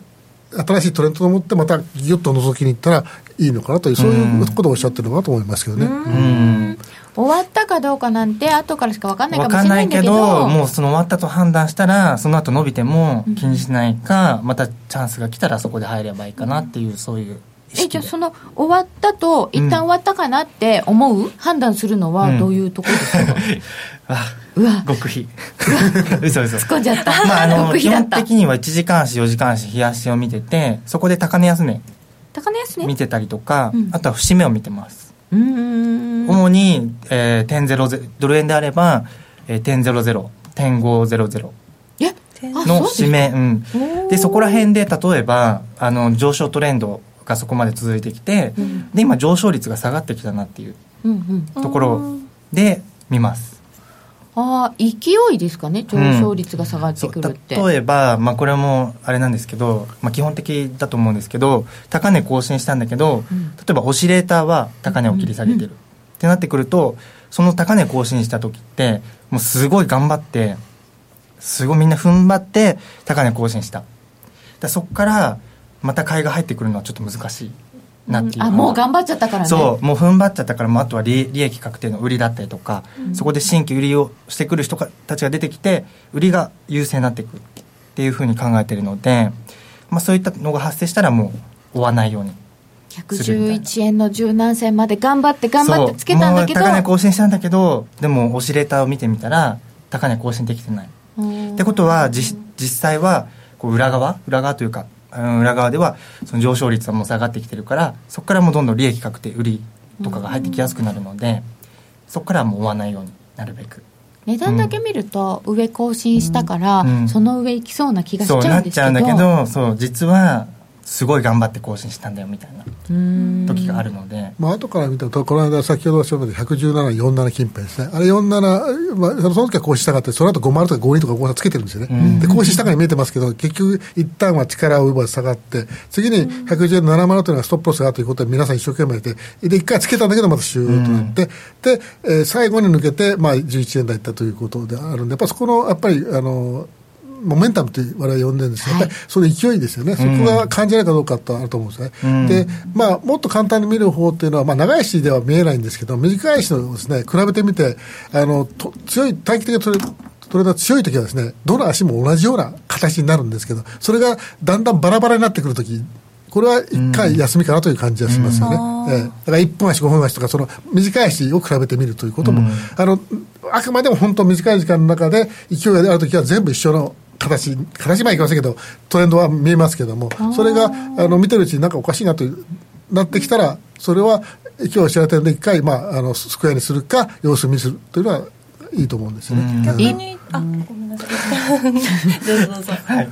新しいトレンドと思ってまたギュッと覗きに行ったらいいのかなというそういうことをおっしゃってるのかなと思いますけどね。うん。終わったかどうかなんて後からしか分かんないか分もしれなかんないいけどどもうその終わったと判断したらその後伸びても気にしないか、またチャンスが来たらそこで入ればいいかなっていうそういう意えじゃあその終わったと一旦終わったかなって思う、判断するのはどういうところですか、*laughs* あうわ。極秘。嘘嘘。突っ込んじゃった、まああの極秘だった。基本的には1時間足4時間足冷やしを見ててそこで高値安値。高値安ね見てたりとか、うん。あとは節目を見てます。うーん。主に、えー、点00ドル円であれば、えー、点00点500えあの節目うん。でそこら辺で例えばあの上昇トレンドがそこまで続いてきて、ん。で今上昇率が下がってきたなっていううんうん。ところで見ます。あああ勢いですかね上昇率が下がってくるって、うん、例えば、まあ、これもあれなんですけど、まあ、基本的だと思うんですけど高値更新したんだけど、うん、例えばオシレーターは高値を切り下げてる、うん、ってなってくるとその高値更新した時ってもうすごい頑張ってすごいみんな踏ん張って高値更新した。だそこからまた買いが入ってくるのはちょっと難しいなっていう、あもう頑張っちゃったからね。そうもう踏ん張っちゃったからもうあとは利利益確定の売りだったりとか、うん、そこで新規売りをしてくる人たちが出てきて売りが優勢になっていくっていうふうに考えてるので、まあ、そういったのが発生したらもう追わないように111円の十何銭まで頑張って頑張ってつけたんだけど。高値更新したんだけどでもオシレーターを見てみたら高値更新できてない。ってことは実際はこう裏側？裏側というか裏側ではその上昇率はもう下がってきてるからそこからもうどんどん利益確定売りとかが入ってきやすくなるのでそこからはもう追わないようになるべく。値段だけ見ると上更新したから、うん、その上行きそうな気がしちゃうんですけど。そうなっちゃうんだけどそう実はすごい頑張って更新したんだよみたいな時があるので、まあ後から見たとこの間先ほどおっしゃった11747近辺ですね。あれ47、まあ、その時は更新したかった。その後50とか52とか53つけてるんですよね、で更新したかに見えてますけど結局一旦は力を奪って下がって次に11770というのがストップロスがということで皆さん一生懸命やってで一回つけたんだけどまたシューとなって、で、えー、最後に抜けて、まあ、11円台いったということであるんでやっぱそこのやっぱりあのモメンタムって我々呼んでるんですけど、やっぱりその勢いですよね、そこが感じないかどうかとあると思うんですね、うん、でまあ、もっと簡単に見る方っていうのは、まあ、長い足では見えないんですけど、短い足のです、ね、比べてみて、あのと強い、短期的なトレトレーダー強い時はですね、どの足も同じような形になるんですけど、それがだんだんバラバラになってくるとき、これは一回休みかなという感じがしますよね。うん、えー、だから1分足、5分足とか、その短い足を比べてみるということも、うん、あの、あくまでも本当短い時間の中で勢いがあるときは全部一緒の形、形はいきませんけど、トレンドは見えますけども、それが、あの、見てるうちになんかおかしいなとなってきたら、それは、今日知られてるんで、一回、まあ、あの、スクエアにするか、様子見するというのは、いいと思うんですよね。逆に、あ、ごめんなさい。どうぞどうぞ。はい。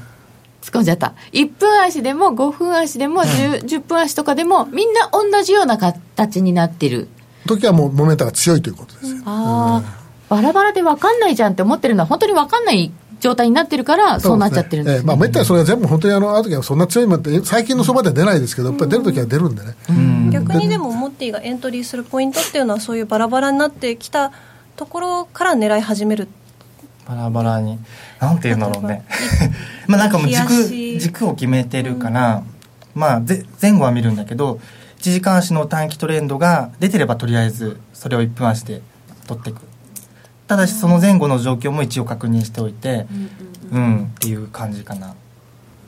突っ込んじゃった1分足でも5分足でも 10,、10分足とかでもみんな同じような形になってる時はもうモメンタが強いということです、ああ、バラバラで分かんないじゃんって思ってるのは本当に分かんない状態になってるから、そうなっちゃってるんです、ね、えー、まあ、めったにそれは全部本当にあの、あの時はそんな強いもんって、最近のそばでは出ないですけど、やっぱり出るときは出るんでね。逆にでも、モッティがエントリーするポイントっていうのは、そういうバラバラになってきたところから狙い始める。バラバラに、なんていうんだろうね。*laughs* まあなんかもう軸、軸を決めてるから、うん、まあ前後は見るんだけど、1時間足の短期トレンドが出てればとりあえずそれを1分足で取っていくただしその前後の状況も一応確認しておいてうん、っていう感じかな。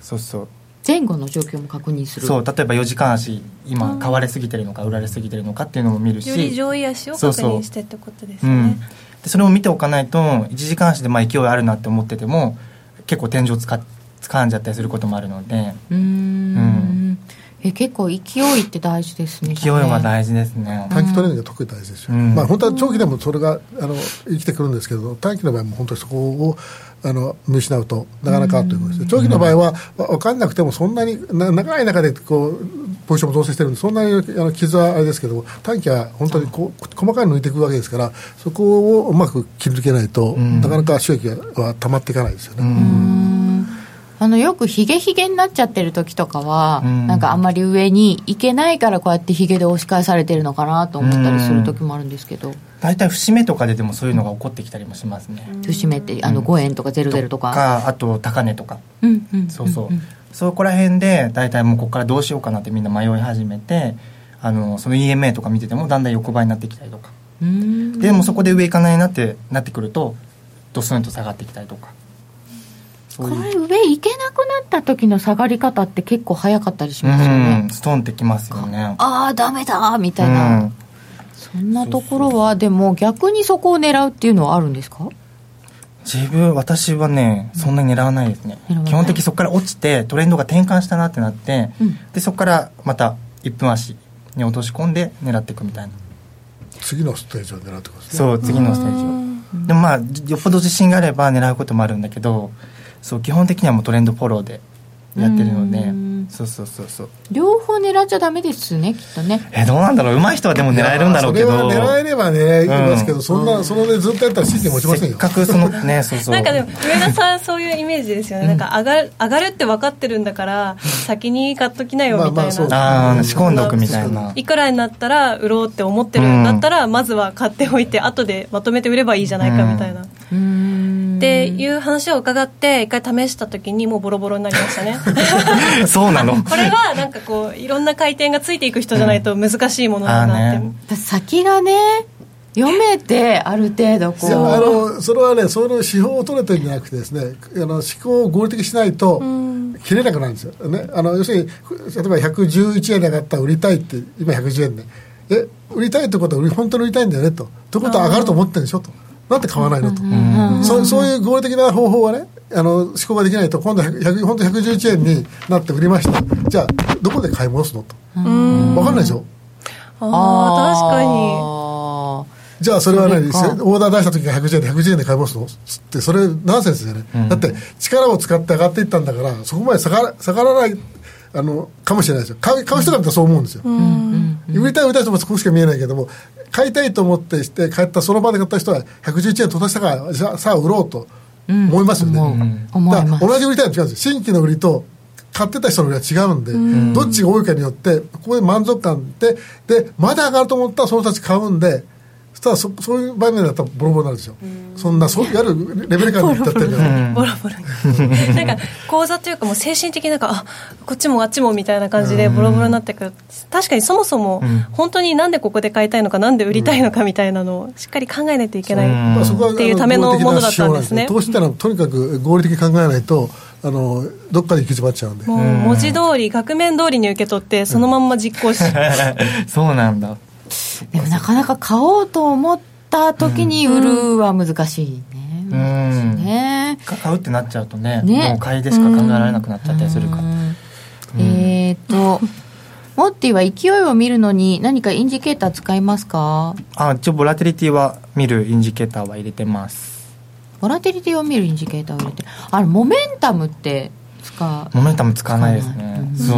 そうそう。前後の状況も確認する。そう例えば4時間足今買われすぎてるのか売られすぎてるのかっていうのも見るしより上位足を確認してってことですね、うん、でそれを見ておかないと1時間足でまあ勢いあるなって思ってても結構天井つか掴んじゃったりすることもあるのでうんえ結構勢いって大事ですね勢いは大事ですね。短期トレーニングが特に大事ですよ、うん、まあ本当は長期でもそれがあの生きてくるんですけど短期の場合も本当にそこをあの見失うとなかなかということです、長期の場合は分かんなくてもそんなにな長い中でこうポジションも造成してるんでそんなにあの傷はあれですけど短期は本当にこう細かいの抜いていくわけですからそこをうまく切り抜けないと、なかなか収益はたまっていかないですよね。あのよくひげひげになっちゃってる時とかは、うん、なんかあんまり上に行けないからこうやってひげで押し返されてるのかなと思ったりする時もあるんですけど、大体節目とかででもそういうのが起こってきたりもしますね。節目ってあの5円とか00とか、かあと高値とか、うんうん、そうそう、うんうん、そこら辺で大体もうここからどうしようかなってみんな迷い始めてあのその EMA とか見ててもだんだん横ばいになってきたりとか。でもそこで上行かないなってなってくるとドスンと下がってきたりとかこれ上行けなくなった時の下がり方って結構早かったりしますよね、うん、ストンってきますよね。ああダメだみたいな、うん、そんなところはでも逆にそこを狙うっていうのはあるんですか？自分私はねそんなに狙わないですね、基本的にそこから落ちてトレンドが転換したなってなって、うん、でそこからまた1分足に落とし込んで狙っていくみたいな。次のステージを狙ってください、そう次のステージを。でもまあよっぽど自信があれば狙うこともあるんだけどそう基本的にはもうトレンドフォローでやってるのでそうそうそうそう。両方狙っちゃダメですねきっとね。えどうなんだろう。上手い人はでも狙えるんだろうけど。それは狙えればねいいますけど、そんなそのねずっとやったら神経持ちませんよ。せっかくそのねそうそう。*laughs* なんかでも上田さんそういうイメージですよね、なんか上がる上がるって分かってるんだから先に買っときなよみたいな、まあまあそうああ仕込んどくみたいな。いくらになったら売ろうって思ってるんだったら、まずは買っておいて後でまとめて売ればいいじゃないかみたいな、っていう話を伺って一回試した時にもうボロボロになりましたね。*laughs* そうなの。*laughs* これはなんかこういろんな回転がついていく人じゃないと難しいものだなって、うんあ先がね読めてある程度こいやあうのそれはねその指標を取れてるんじゃなくてですねあの思考を合理的にしないと切れなくなるんですよ、ね、あの要するに例えば111円で上がったら売りたいって今110円で、え売りたいってことは売り本当に売りたいんだよねと。ということは上がると思ってるんでしょとなんで買わないのと、そうそういう合理的な方法はねあの思考ができないと今度100 100本当111円になって売りました。じゃあどこで買い戻すのと。分かんないでしょ？ああ確かに。あじゃあそれは何？オーダー出した時が110円で110円で買い戻すの？ってそれナンセンスだよね、だって力を使って上がっていったんだからそこまで下がら下がらないあのかもしれないですよ。買う買う人だったらそう思うんですよ、売りたい売りたい人もそこしか見えないけども買いたいと思ってして買ったその場で買った人は111円飛ばしたからじゃあさあ売ろうと思いますよね、思う。思いますだから同じ売りたいの違うんですよ。新規の売りと買ってた人の売りは違うんで、どっちが多いかによってここで満足感ででまだ上がると思ったらその人たち買うんでそしたらそそういう場面だったらボロボロになるんですよ、そんなそうやるレベル感で言ってってるから。ボロボロ。になんか講座というかもう精神的になんかあこっちもあっちもみたいな感じでボロボロになってくる。確かにそもそも本当になんでここで買いたいのかなんで売りたいのかみたいなのをしっかり考えないといけない、まあ、そこはっていうためのものだったんですね。投資ってのはとにかく合理的に考えないとあのどっかで行き詰まっちゃうんで。もう文字通り額面通りに受け取ってそのまんま実行し、*laughs* そうなんだでもなかなか買おうと思った時に売るは難しいね、うん。ね。買うってなっちゃうとねね。もう買いでしか考えられなくなっちゃったりするから。えっ、とモッティは勢いを見るのに何かインジケーター使いますか？あ一応ボラティリティは見るインジケーターは入れてます。ボラティリティを見るインジケーターを入れてあれモメンタムって使う、モメンタム使わないですね。そう。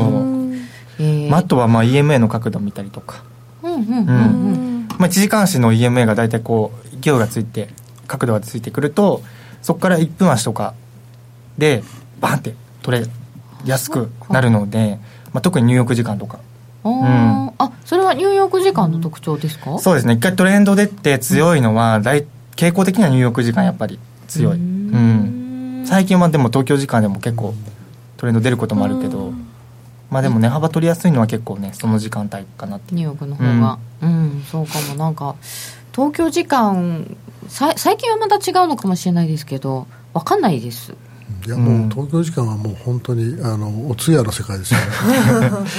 えー。まあ、あとはまあ EMA の角度見たりとか、うんうんうんうんまあ、一時監視の EMA が大体こう勢いがついて角度がついてくるとそこから1分足とかでバンって取れやすくなるので、まあ、特に入浴時間とか。あー。あそれは入浴時間の特徴ですか、そうですね。一回トレンド出て強いのは大傾向的には入浴時間やっぱり強い、うん、最近はでも東京時間でも結構トレンド出ることもあるけど、まあでも値幅取りやすいのは結構ねその時間帯かなって入浴の方が。うん、そうかも。なんか東京時間さ最近はまた違うのかもしれないですけど分かんないです。いやもう東京時間はもう本当にあのお通夜の世界ですよね。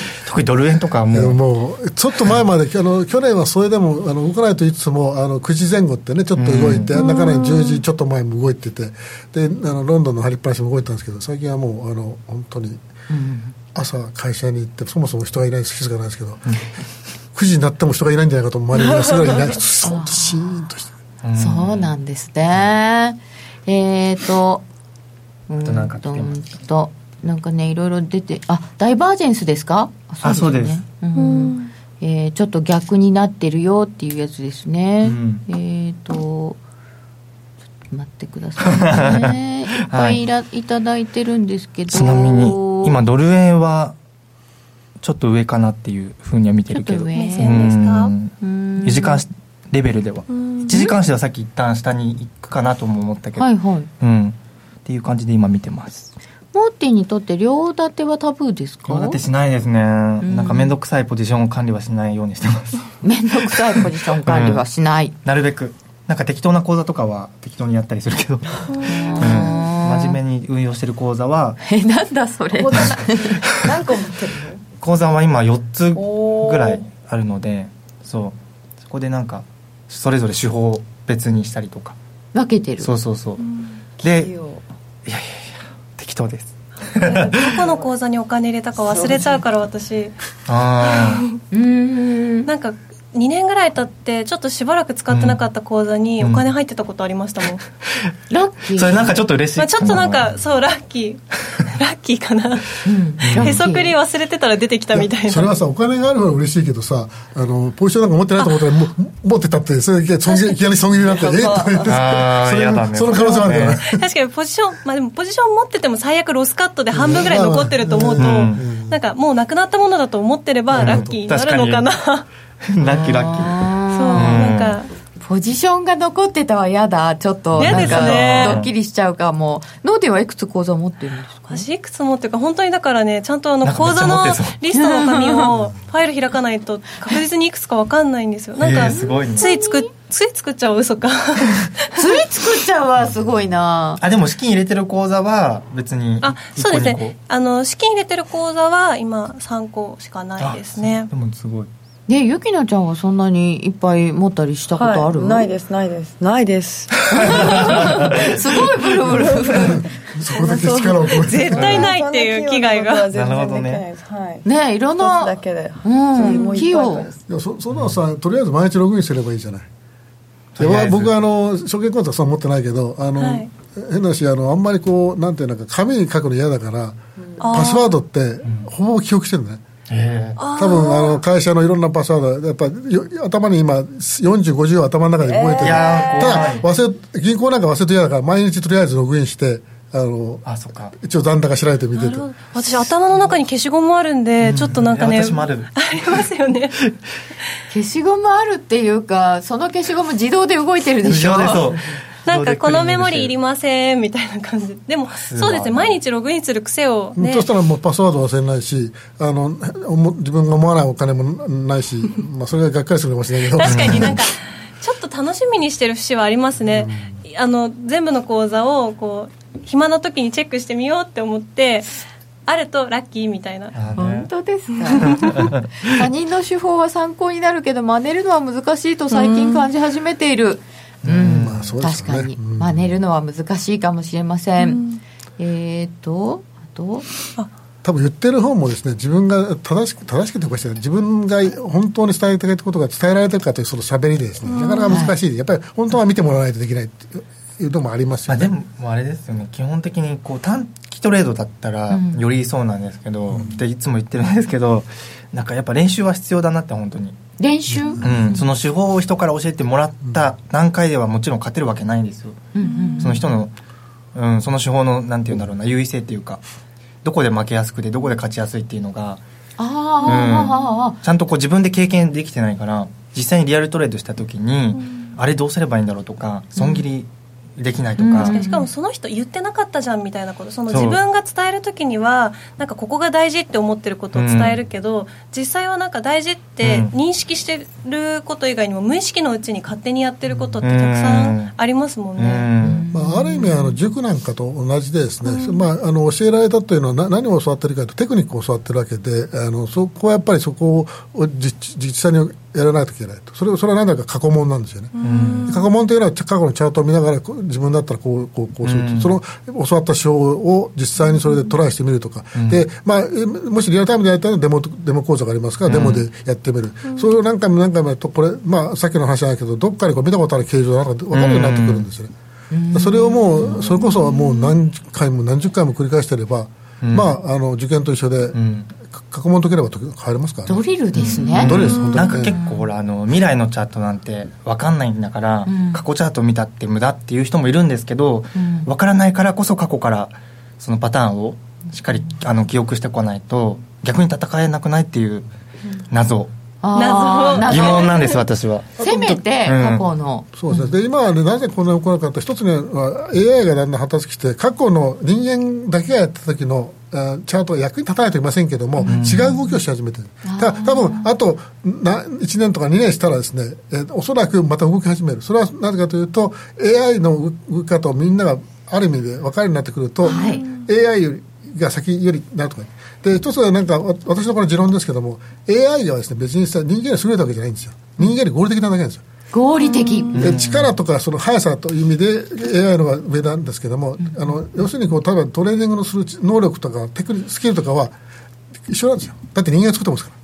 *laughs* 特にドル円とかはもう。もうちょっと前まであの去年はそれでもあの動かないと言いつつもあの9時前後ってねちょっと動いて、中に10時ちょっと前も動いててであのロンドンの張りっぱなしも動いてたんですけど最近はもうあの本当に朝会社に行ってそもそも人がいない静かなんですけど、9時になっても人がいないんじゃないかと周りにすぐらいいない本当シーンとして。そうなんですね。えっ、ー、とうとなんかーんとうんとなんかねいろいろ出てあダイバージェンスですか？あそうです。よね。うん。えーちょっと逆になってるよっていうやつですね、うん。えっ、とちょっと待ってくださいね。いっぱいいら、い、ただいてるんですけど。ちなみに今ドル円はちょっと上かなっていうふうには見てるけど。ちょっと上。目線ですか？うん。うん。4時間レベルでは。1時間足ではさっき一旦下に行くかなとも思ったけど、はいはい。うん。っていう感じで今見てます。モーティにとって両立てはタブーですか？今だってしないですね、ん。なんか面倒くさいポジション管理はしないようにしてます。*laughs* 面倒くさいポジション管理はしない、なるべくなんか適当な講座とかは適当にやったりするけど、うん、真面目に運用してる講座はえなんだそれ。何個持ってる講座は今4つぐらいあるのでそう。そこでなんかそれぞれ手法を別にしたりとか。分けてる。そうそうそう。でいやいやいや適当です。どこの口座にお金入れたか忘れちゃうから私。あ *laughs* うーん。なんか2年ぐらい経ってちょっとしばらく使ってなかった口座にお金入ってたことありましたもん、*laughs* ラッキー。あそれなんかちょっと嬉しい。まあ、ちょっとなんかそうラッキー。*laughs* ラッキーかな、へそくり忘れてたら出てきたみたいな。それはさお金があるのは嬉しいけどさあのポジションなんか持ってないと思ったらも持ってたってそれいきなり損切りになってえっ？と言って。それその可能性もあるからね *laughs* 確かにポジションまあでもポジション持ってても最悪ロスカットで半分ぐらい残ってると思うと、なんかもうなくなったものだと思ってればラッキーになるのかなラッキーラッキー。そうなんかポジションが残ってたは嫌だ。ちょっとなんかドッキリしちゃうかも。ノーディはいくつ口座持ってるんですか？私いくつ持ってるか本当にだからねちゃんとあの口座のリストの紙をファイル開かないと確実にいくつか分かんないんですよ。なんか、つい作つい作っちゃう嘘か。*laughs* つい作っちゃうはすごいな。あでも資金入れてる口座は別にあそうですね。あの資金入れてる口座は今3個しかないですね。でもすごいねゆきなちゃんはそんなにいっぱい持ったりしたことある、はい、ないですないです。ないです。*laughs* すごいブルブル。*laughs* そこだけ力を絶対ないっていう危害が。なるほどね。はい、ねいろんなだけで。うん器用。いやそそんなのさとりあえず毎日ログインすればいいじゃない。僕はあの証券口座そう持ってないけどあの、はい、変なしあのあんまりこうなんていうのか紙に書くの嫌だから、うん、パスワードってほぼ記憶してるね、多分あの会社のいろんなパスワードやっぱ頭に今4050は頭の中で覚えてる、えー、ただ忘れ銀行なんか忘れて嫌だから毎日とりあえずログインしてあのあそか。一応残高調べてみてて。私頭の中に消しゴムあるんで、うん、ちょっとなんかね私もある。ありますよね。*laughs* 消しゴムあるっていうかその消しゴム自動で動いてるでしょ。自動でそうなんかこのメモリーいりませんみたいな感じ。でもそうですね。毎日ログインする癖をね。そしたらもうパスワード忘れないしあの自分が思わないお金もないし、*laughs* まあ、それががっかりするかもしれないけど。確かになんかちょっと楽しみにしてる節はありますね、うん、あの全部の口座をこう暇な時にチェックしてみようって思ってあるとラッキーみたいな、本当ですか？*laughs* 他人の手法は参考になるけど真似るのは難しいと最近感じ始めている、うん、まあそうですね、確かに、真似るのは難しいかもしれません、うん、えっ、ー、とあと？あ。多分言ってる方もですね自分が正しく正しくというか自分が本当に伝えたいことが伝えられてるかというその喋りでですね。なかなか難しい、やっぱり本当は見てもらわないとできないいうのもありますよね、まあ、でもあれですよね。基本的にこう短期トレードだったらよりそうなんですけど、うん、っていつも言ってるんですけどなんかやっぱ練習は必要だなって本当に練習、うん、その手法を人から教えてもらった段階ではもちろん勝てるわけないんですよ、うんうんうん、その人の、うん、その手法のなんていうんだろうな優位性っていうかどこで負けやすくてどこで勝ちやすいっていうのがあ、うん、ちゃんとこう自分で経験できてないから実際にリアルトレードした時に、あれどうすればいいんだろうとか損切り、できないとか、うん、しかもその人言ってなかったじゃんみたいなこと。その自分が伝える時にはなんかここが大事って思ってることを伝えるけど、うん、実際はなんか大事って認識してること以外にも無意識のうちに勝手にやってることってたくさんありますもんね、うん、まあ、ある意味あの塾なんかと同じでですね、まあ、あの教えられたというのは何を教わってるかとテクニックを教わってるわけであのそこはやっぱりそこを実際にやらないといけないと。それそれは何だか過去問なんですよね。過去問というのは過去のチャートを見ながら自分だったらこうこうこうすると。その教わった手法を実際にそれでトライしてみるとか。で、まあ、もしリアルタイムでやりたいのはデモデモ講座がありますからデモでやってみる。それを何回も何回もやるとこれ、まあ、さっきの話じゃないけどどっかにこう見たことある形状が分かるようになってくるんですよね。それをもうそれこそもう何回も何十回も繰り返してればまあ、あの受験と一緒で、過去問解ければ変えますから、ね、ドリルですね、ドリルですなんか結構ほらあの未来のチャートなんて分かんないんだから、過去チャート見たって無駄っていう人もいるんですけど、分からないからこそ過去からそのパターンをしっかりあの記憶してこないと逆に戦えなくないっていう謎、謎。疑問なんです私は。せめて過去の、うん、そうですね。で今はねなぜこんなに起こるかと一つには AI がだんだん発達して過去の人間だけがやった時のチャートは役に立たないといませんけども、うん、違う動きをし始めてる。た多分あとな1年とか2年したらですね、えー、おそらくまた動き始める。それはなぜかというと AI の動き方をみんながある意味で分かるようになってくると、はい、AI よりが先よりなるとか。で一つはなんか私のこの持論ですけども AI がですね別にさ人間が優れたわけじゃないんですよ。人間より合理的なだけなんですよ合理的、うん、力とかその速さという意味で AI のが上なんですけども、うん、あの要するにこう多分トレーニングのする能力とかテクニスキルとかは一緒なんですよ。だって人間が作ってますから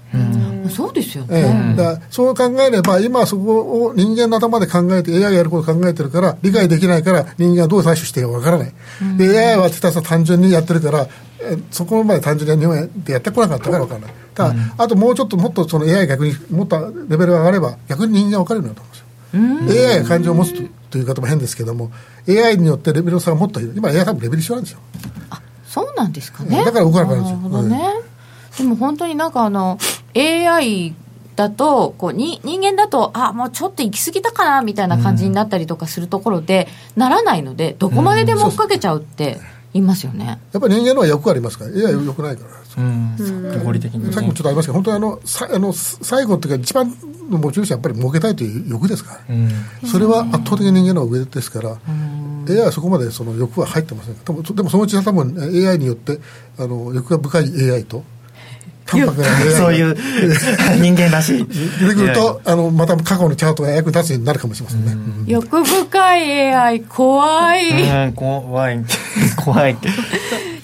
そうですよえね、え、だからそう考えれば、今そこを人間の頭で考えて、AI がやることを考えてるから、理解できないから、人間はどう対処していいかわからない。で、AI はひたすら単純にやってるから、えそこまで単純に日本でやってこなかったからわからない。ただ、あともうちょっともっとその AI 逆にもっとレベルが上がれば、逆に人間は分かるようになると思うんですよ。AI が感情を持つとという方も変ですけども、AI によってレベルの差がもっといる。今 AI 多分レベル一緒なんですよ。そうなんですかねだから動かなくなるんですよなるほどね、でも本当になんかあの AI だとこうに人間だとあもうちょっと行き過ぎたかなみたいな感じになったりとかするところで、ならないのでどこまででも追っかけちゃうって言いますよね、やっぱり人間の方が欲ありますから、AI は欲ないから。うん。合理的にさっきもちょっとありましたけど、本当にあのさあの最後っていうか、一番の持ち主はやっぱり儲けたいという欲ですから、うん。それは圧倒的に人間の上ですから、AI はそこまでその欲は入ってません。でもでもそのうち多分 AI によってあの欲が深い AI と、淡白なそういう人間らしい。出てくると、あのまた過去のチャートが役に立つようになるかもしれませんね。うん。欲深い AI 怖い、うん怖い。怖い。*laughs* って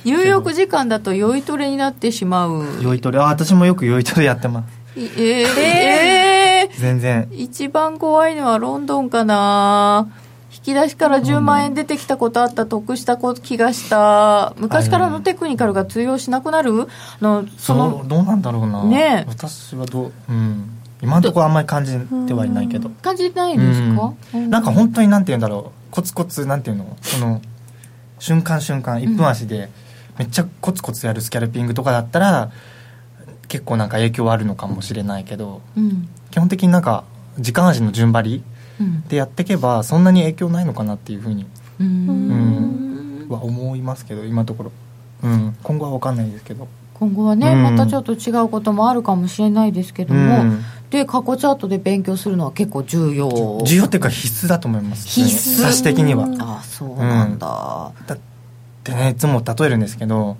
入浴時間だと酔いトレになってしまう。酔いトレ。あ私もよく酔いトレやってます。いえー、えー。全然。一番怖いのはロンドンかな引き出しから10万円出てきたことあった得した気がした。昔からのテクニカルが通用しなくなる？あのそそのうどうなんだろうな。ねえ。私はどううん。今のところあんまり感じてはいないけど。感じないですか、うん。なんか本当になんて言うんだろう。コツコツなんていうの？その瞬間瞬間1分足でめっちゃコツコツやるスキャルピングとかだったら結構なんか影響はあるのかもしれないけど。うん。基本的になんか時間味の順張りうんでやっていけばそんなに影響ないのかなっていうふうにうん。は思いますけど今のところ、うん、今後は分かんないですけど。今後はね、うん。またちょっと違うこともあるかもしれないですけども、うん。で過去チャートで勉強するのは結構重要。重要。っていうか必須だと思います必須。差し的には。あそうなんだ、だってねいつも例えるんですけど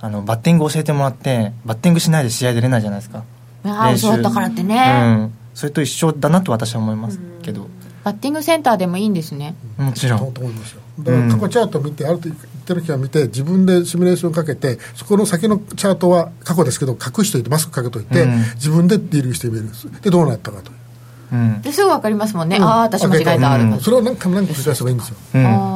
あのバッティング教えてもらってバッティングしないで試合出れないじゃないですか。ああそうだったからってうね、ん、それと一緒だなと私は思いますけど、バッティングセンターでもいいんですね。もちろん。と思いますよ。だから過去チャートを見て、ある程度一定の期間見て自分でシミュレーションかけてそこの先のチャートは過去ですけど隠しといてマスクかけといて、うん。自分でディールしてみる。でどうなったかという、うん。ですぐ分かりますもんね、ああ私間違えた、うん。それを何回も何回も繰り返せばいいんですよ。うん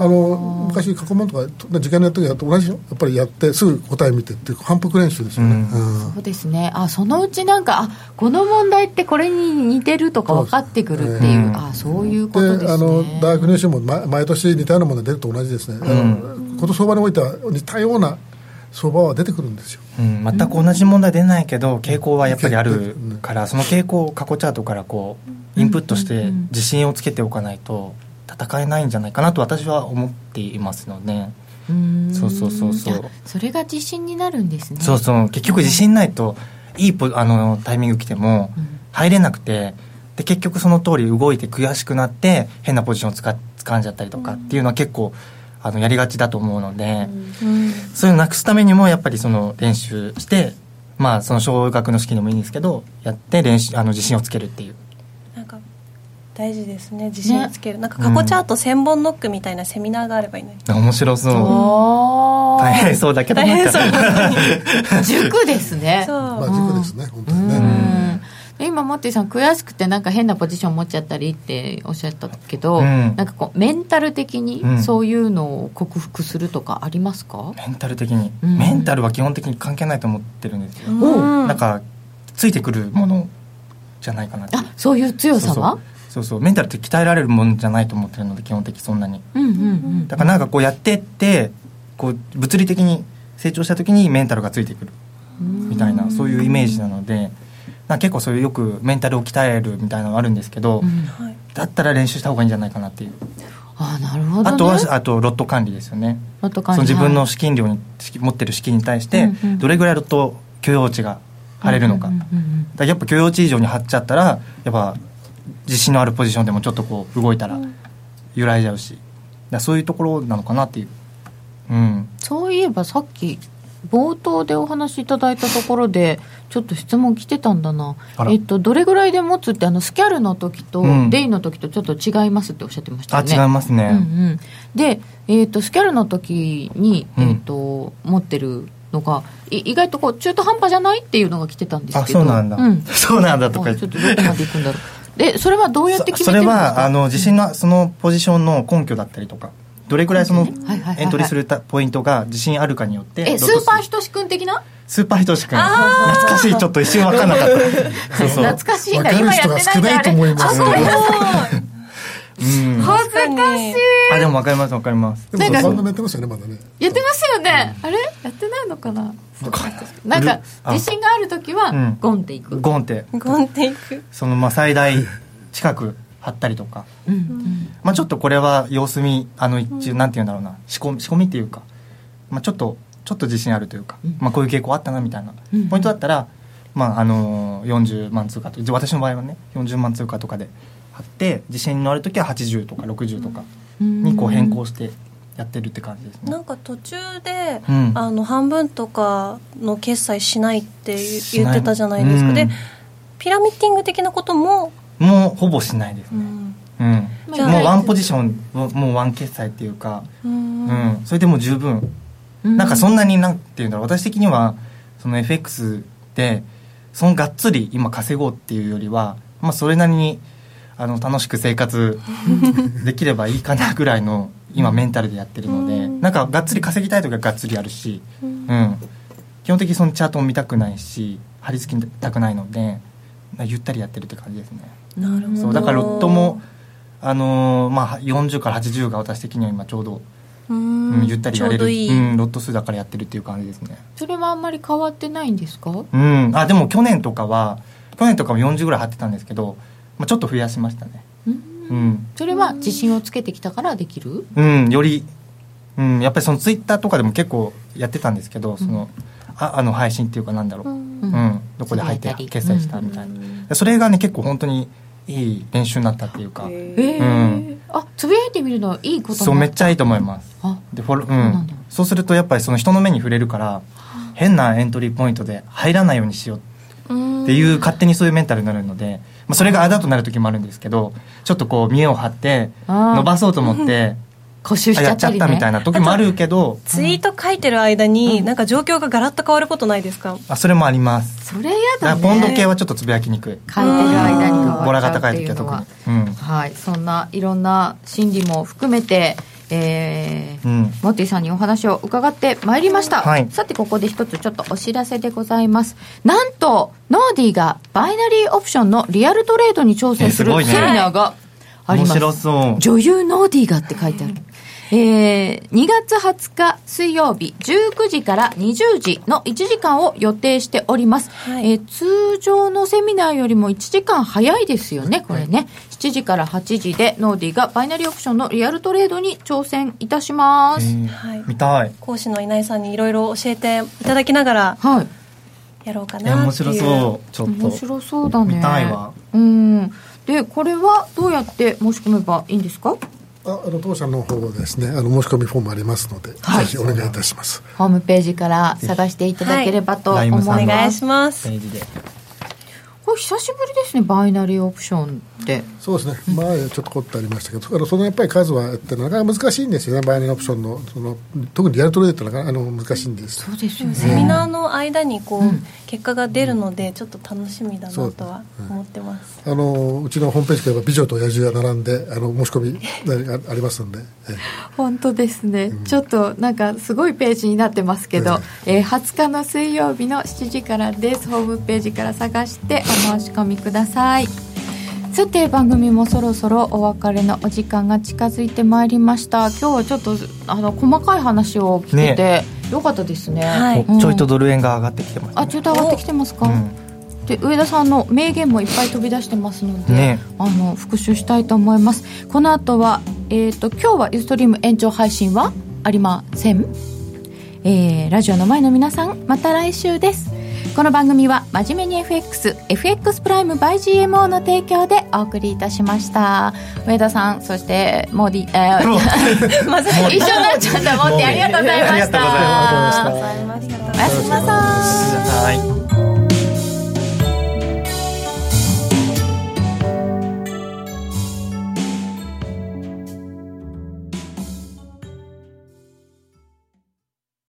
ああの昔過去問とか時間のやった時と同じよやっぱりやってすぐ答え見てっていう反復練習ですよね、うん。うん。そうですね。あそのうちなんかあこの問題ってこれに似てるとか分かってくるっていう、うん。あそういうことですね。であの大学入試も毎毎年似たようなものが出ると同じですね、あのこと相場においては似たような相場は出てくるんですよ。うん、全く同じ問題出ないけど傾向はやっぱりあるからその傾向を過去チャートからこうインプットして自信をつけておかないと戦えないんじゃないかなと私は思っていますので、うそうそうそう。そうあそれが自信になるんですね。そうそう。結局自信ないといいポあのタイミング来ても入れなくてで結局その通り動いて悔しくなって変なポジションをつか掴んじゃったりとかっていうのは結構あのやりがちだと思うので、そういうのなくすためにもやっぱりその練習してまあその小学の式でもいいんですけどやって練習あの自信をつけるっていう大事ですね自信つける、なんか過去チャート1000本ノックみたいなセミナーがあればいいのに、面白そう。あ大変そうだけど。なんかあ塾ですね。そう、まあ軸ですね本当にね、今モッティさん悔しくてなんか変なポジション持っちゃったりっておっしゃったけど、うん。なんかこうメンタル的にうん。そういうのを克服するとかありますか、メンタル的に、うん。メンタルは基本的に関係ないと思ってるんですよ、うん。なんかついてくるものじゃないかなって。あそういう強さは？そうそう。メンタルって鍛えられるものじゃないと思ってるので基本的そんなに。うんうんうん。だからなんかこうやってってこう物理的に成長した時にメンタルがついてくる。みたいなそういうイメージなのでな結構そういうよくメンタルを鍛えるみたいなのがあるんですけど、うん。はい、だったら練習した方がいいんじゃないかなっていう。あなるほど、ね、あとはあとロット管理ですよね。ロット管理その自分はいの資金量に持ってる資金に対してどれぐらいロット許容値が張れるのか,、やっぱ許容値以上に張っちゃったらやっぱ自信のあるポジションでもちょっとこう動いたら揺らいじゃうし。だそういうところなのかなっていう。うん。そういえばさっき冒頭でお話しいただいたところでちょっと質問来てたんだな。えっとどれぐらいで持つってあのスキャルの時とうん。デイの時とちょっと違いますっておっしゃってましたあよね、違いますね、うんうん、で、えー、とスキャルの時に、うん。えー、と持ってるのが意外とこう中途半端じゃないっていうのが来てたんですけど。そうなんだ、うん、*laughs* そうなんだとかちょっとどこまでいくんだろうでそれはどうやって決めてるんですか。それはあの地震のそのポジションの根拠だったりとかどれぐらいそのエントリーするポイントが自信あるかによってえスーパーひとし君的な？スーパーひとし君懐かしい。ちょっと一瞬分かんなかった。*laughs* そうそう。懐かしいな今やってないんだ。あれあそう恥ずかしい。あでも分かります分かります。でも番組やってますよねまだね。やってますよね、あれ？やってないのかな？なんか自信がある時はゴンっていく。ゴンって。ゴンっていく。そのまあ最大近く張ったりとか、うん。うん、まあ、ちょっとこれは様子見あの一応なんて言うんだろうな。仕込み仕込みっていうか、まあ、ちょっとちょっと自信あるというか、まあ、こういう傾向あったなみたいな。ポイントだったら、まあ、あの40万通貨と。私の場合はね40万通貨とかで貼って自信のある時は80とか60とかにこう変更してやってるって感じですね。なんか途中で、うん、あの半分とかの決済しないって言ってたじゃないですか、でピラミッティング的なことももうほぼしないですね、うん、うん、もうワンポジションもうワン決済っていうか、うん、うん、それでも十分、うん、なんかそんなになんていうんだろう私的にはその FX でそのがっつり今稼ごうっていうよりは、まあ、それなりにあの楽しく生活 *laughs* できればいいかなぐらいの今メンタルでやってるので、うん、なんかがっつり稼ぎたい時はがっつりやるし、うん、うん、基本的にそのチャートも見たくないし貼り付きたくないのでゆったりやってるって感じですね。なるほど。そうだからロットもあのー、まあ、40から80が私的には今ちょうどうん、ゆったりやれるいい、うん、ロット数だからやってるっていう感じですね。それはあんまり変わってないんですか？うん。あでも去年とかは去年とかも40ぐらい張ってたんですけど、まあ、ちょっと増やしましたね。うん、それは自信をつけてきたからできる？うんより、うん、やっぱりそのツイッターとかでも結構やってたんですけどその、ああの配信っていうかなんだろう、うん、うん、どこで入って決済したみたいな、それがね結構本当にいい練習になったっていうか、えー、うん、あつぶやいてみるのいいことそうめっちゃいいと思います。でフォロ、うん、そうするとやっぱりその人の目に触れるから変なエントリーポイントで入らないようにしようっていう勝手にそういうメンタルになるので、まあ、それがあだとなる時もあるんですけどちょっとこう見栄を張って伸ばそうと思って *laughs* 固執しちゃったり、ね、やっちゃったみたいな時もあるけどツイート書いてる間に、なんか状況がガラッと変わることないですか？あそれもあります。それやだ、ね、ポンド系はちょっとつぶやきにくい。書いてる間に変わっちゃうボラが高い時は特に、うん、はい。そんないろんな心理も含めてえー、うん、モッティさんにお話を伺ってまいりました、はい、さてここで一つちょっとお知らせでございます。なんとノーディーがバイナリーオプションのリアルトレードに挑戦するセミナーがあります、ね、女優ノーディーがって書いてある。えー、2月20日水曜日19時から20時の1時間を予定しております、はい、えー、通常のセミナーよりも1時間早いですよねこれね、はい、7時から8時でノーディがバイナリーオプションのリアルトレードに挑戦いたします、はい、見たい。講師の稲井さんにいろいろ教えていただきながら、はい、やろうかな面白そう。ちょっと。面白そうだね。見たいわ。うん。でこれはどうやって申し込めばいいんですか？ああの当社の方ですね。あの申し込みフォームありますので、はい、ぜひお願いいたします。ホームページから探していただければと思います、はい、お願いします。ページで久しぶりですねバイナリーオプションって。そうですね。前ちょっと凝ってありましたけどあのそのやっぱり数はやってなかなか難しいんですよねバイナリーオプションのその特にリアルトレードってあの難しいんです。そうですよね。セミナーの間にこう、うん、結果が出るのでちょっと楽しみだなとは思ってます、うん、あのうちのホームページから美女と野獣が並んであの申し込みあありますので、本当ですね、うん、ちょっとなんかすごいページになってますけど、えー、20日の水曜日の7時からです。ホームページから探してお申し込みください。さて番組もそろそろお別れのお時間が近づいてまいりました。今日はちょっとあの細かい話を聞けて、ね、よかったですね、はい、ちょいとドル円が上がってきてます、ね、あちょいと上がってきてますか、で上田さんの名言もいっぱい飛び出してますので、ね、あの復習したいと思います。この後は、えーと、今日はユーストリーム延長配信はありません、えー、ラジオの前の皆さんまた来週ですこの番組は真面目に FX FX プライム by GMO の提供でお送りいたしました。上田さんそしてモディ、えー、*laughs* まず一緒になっちゃった。モディありがとうございました。おやすみなさい。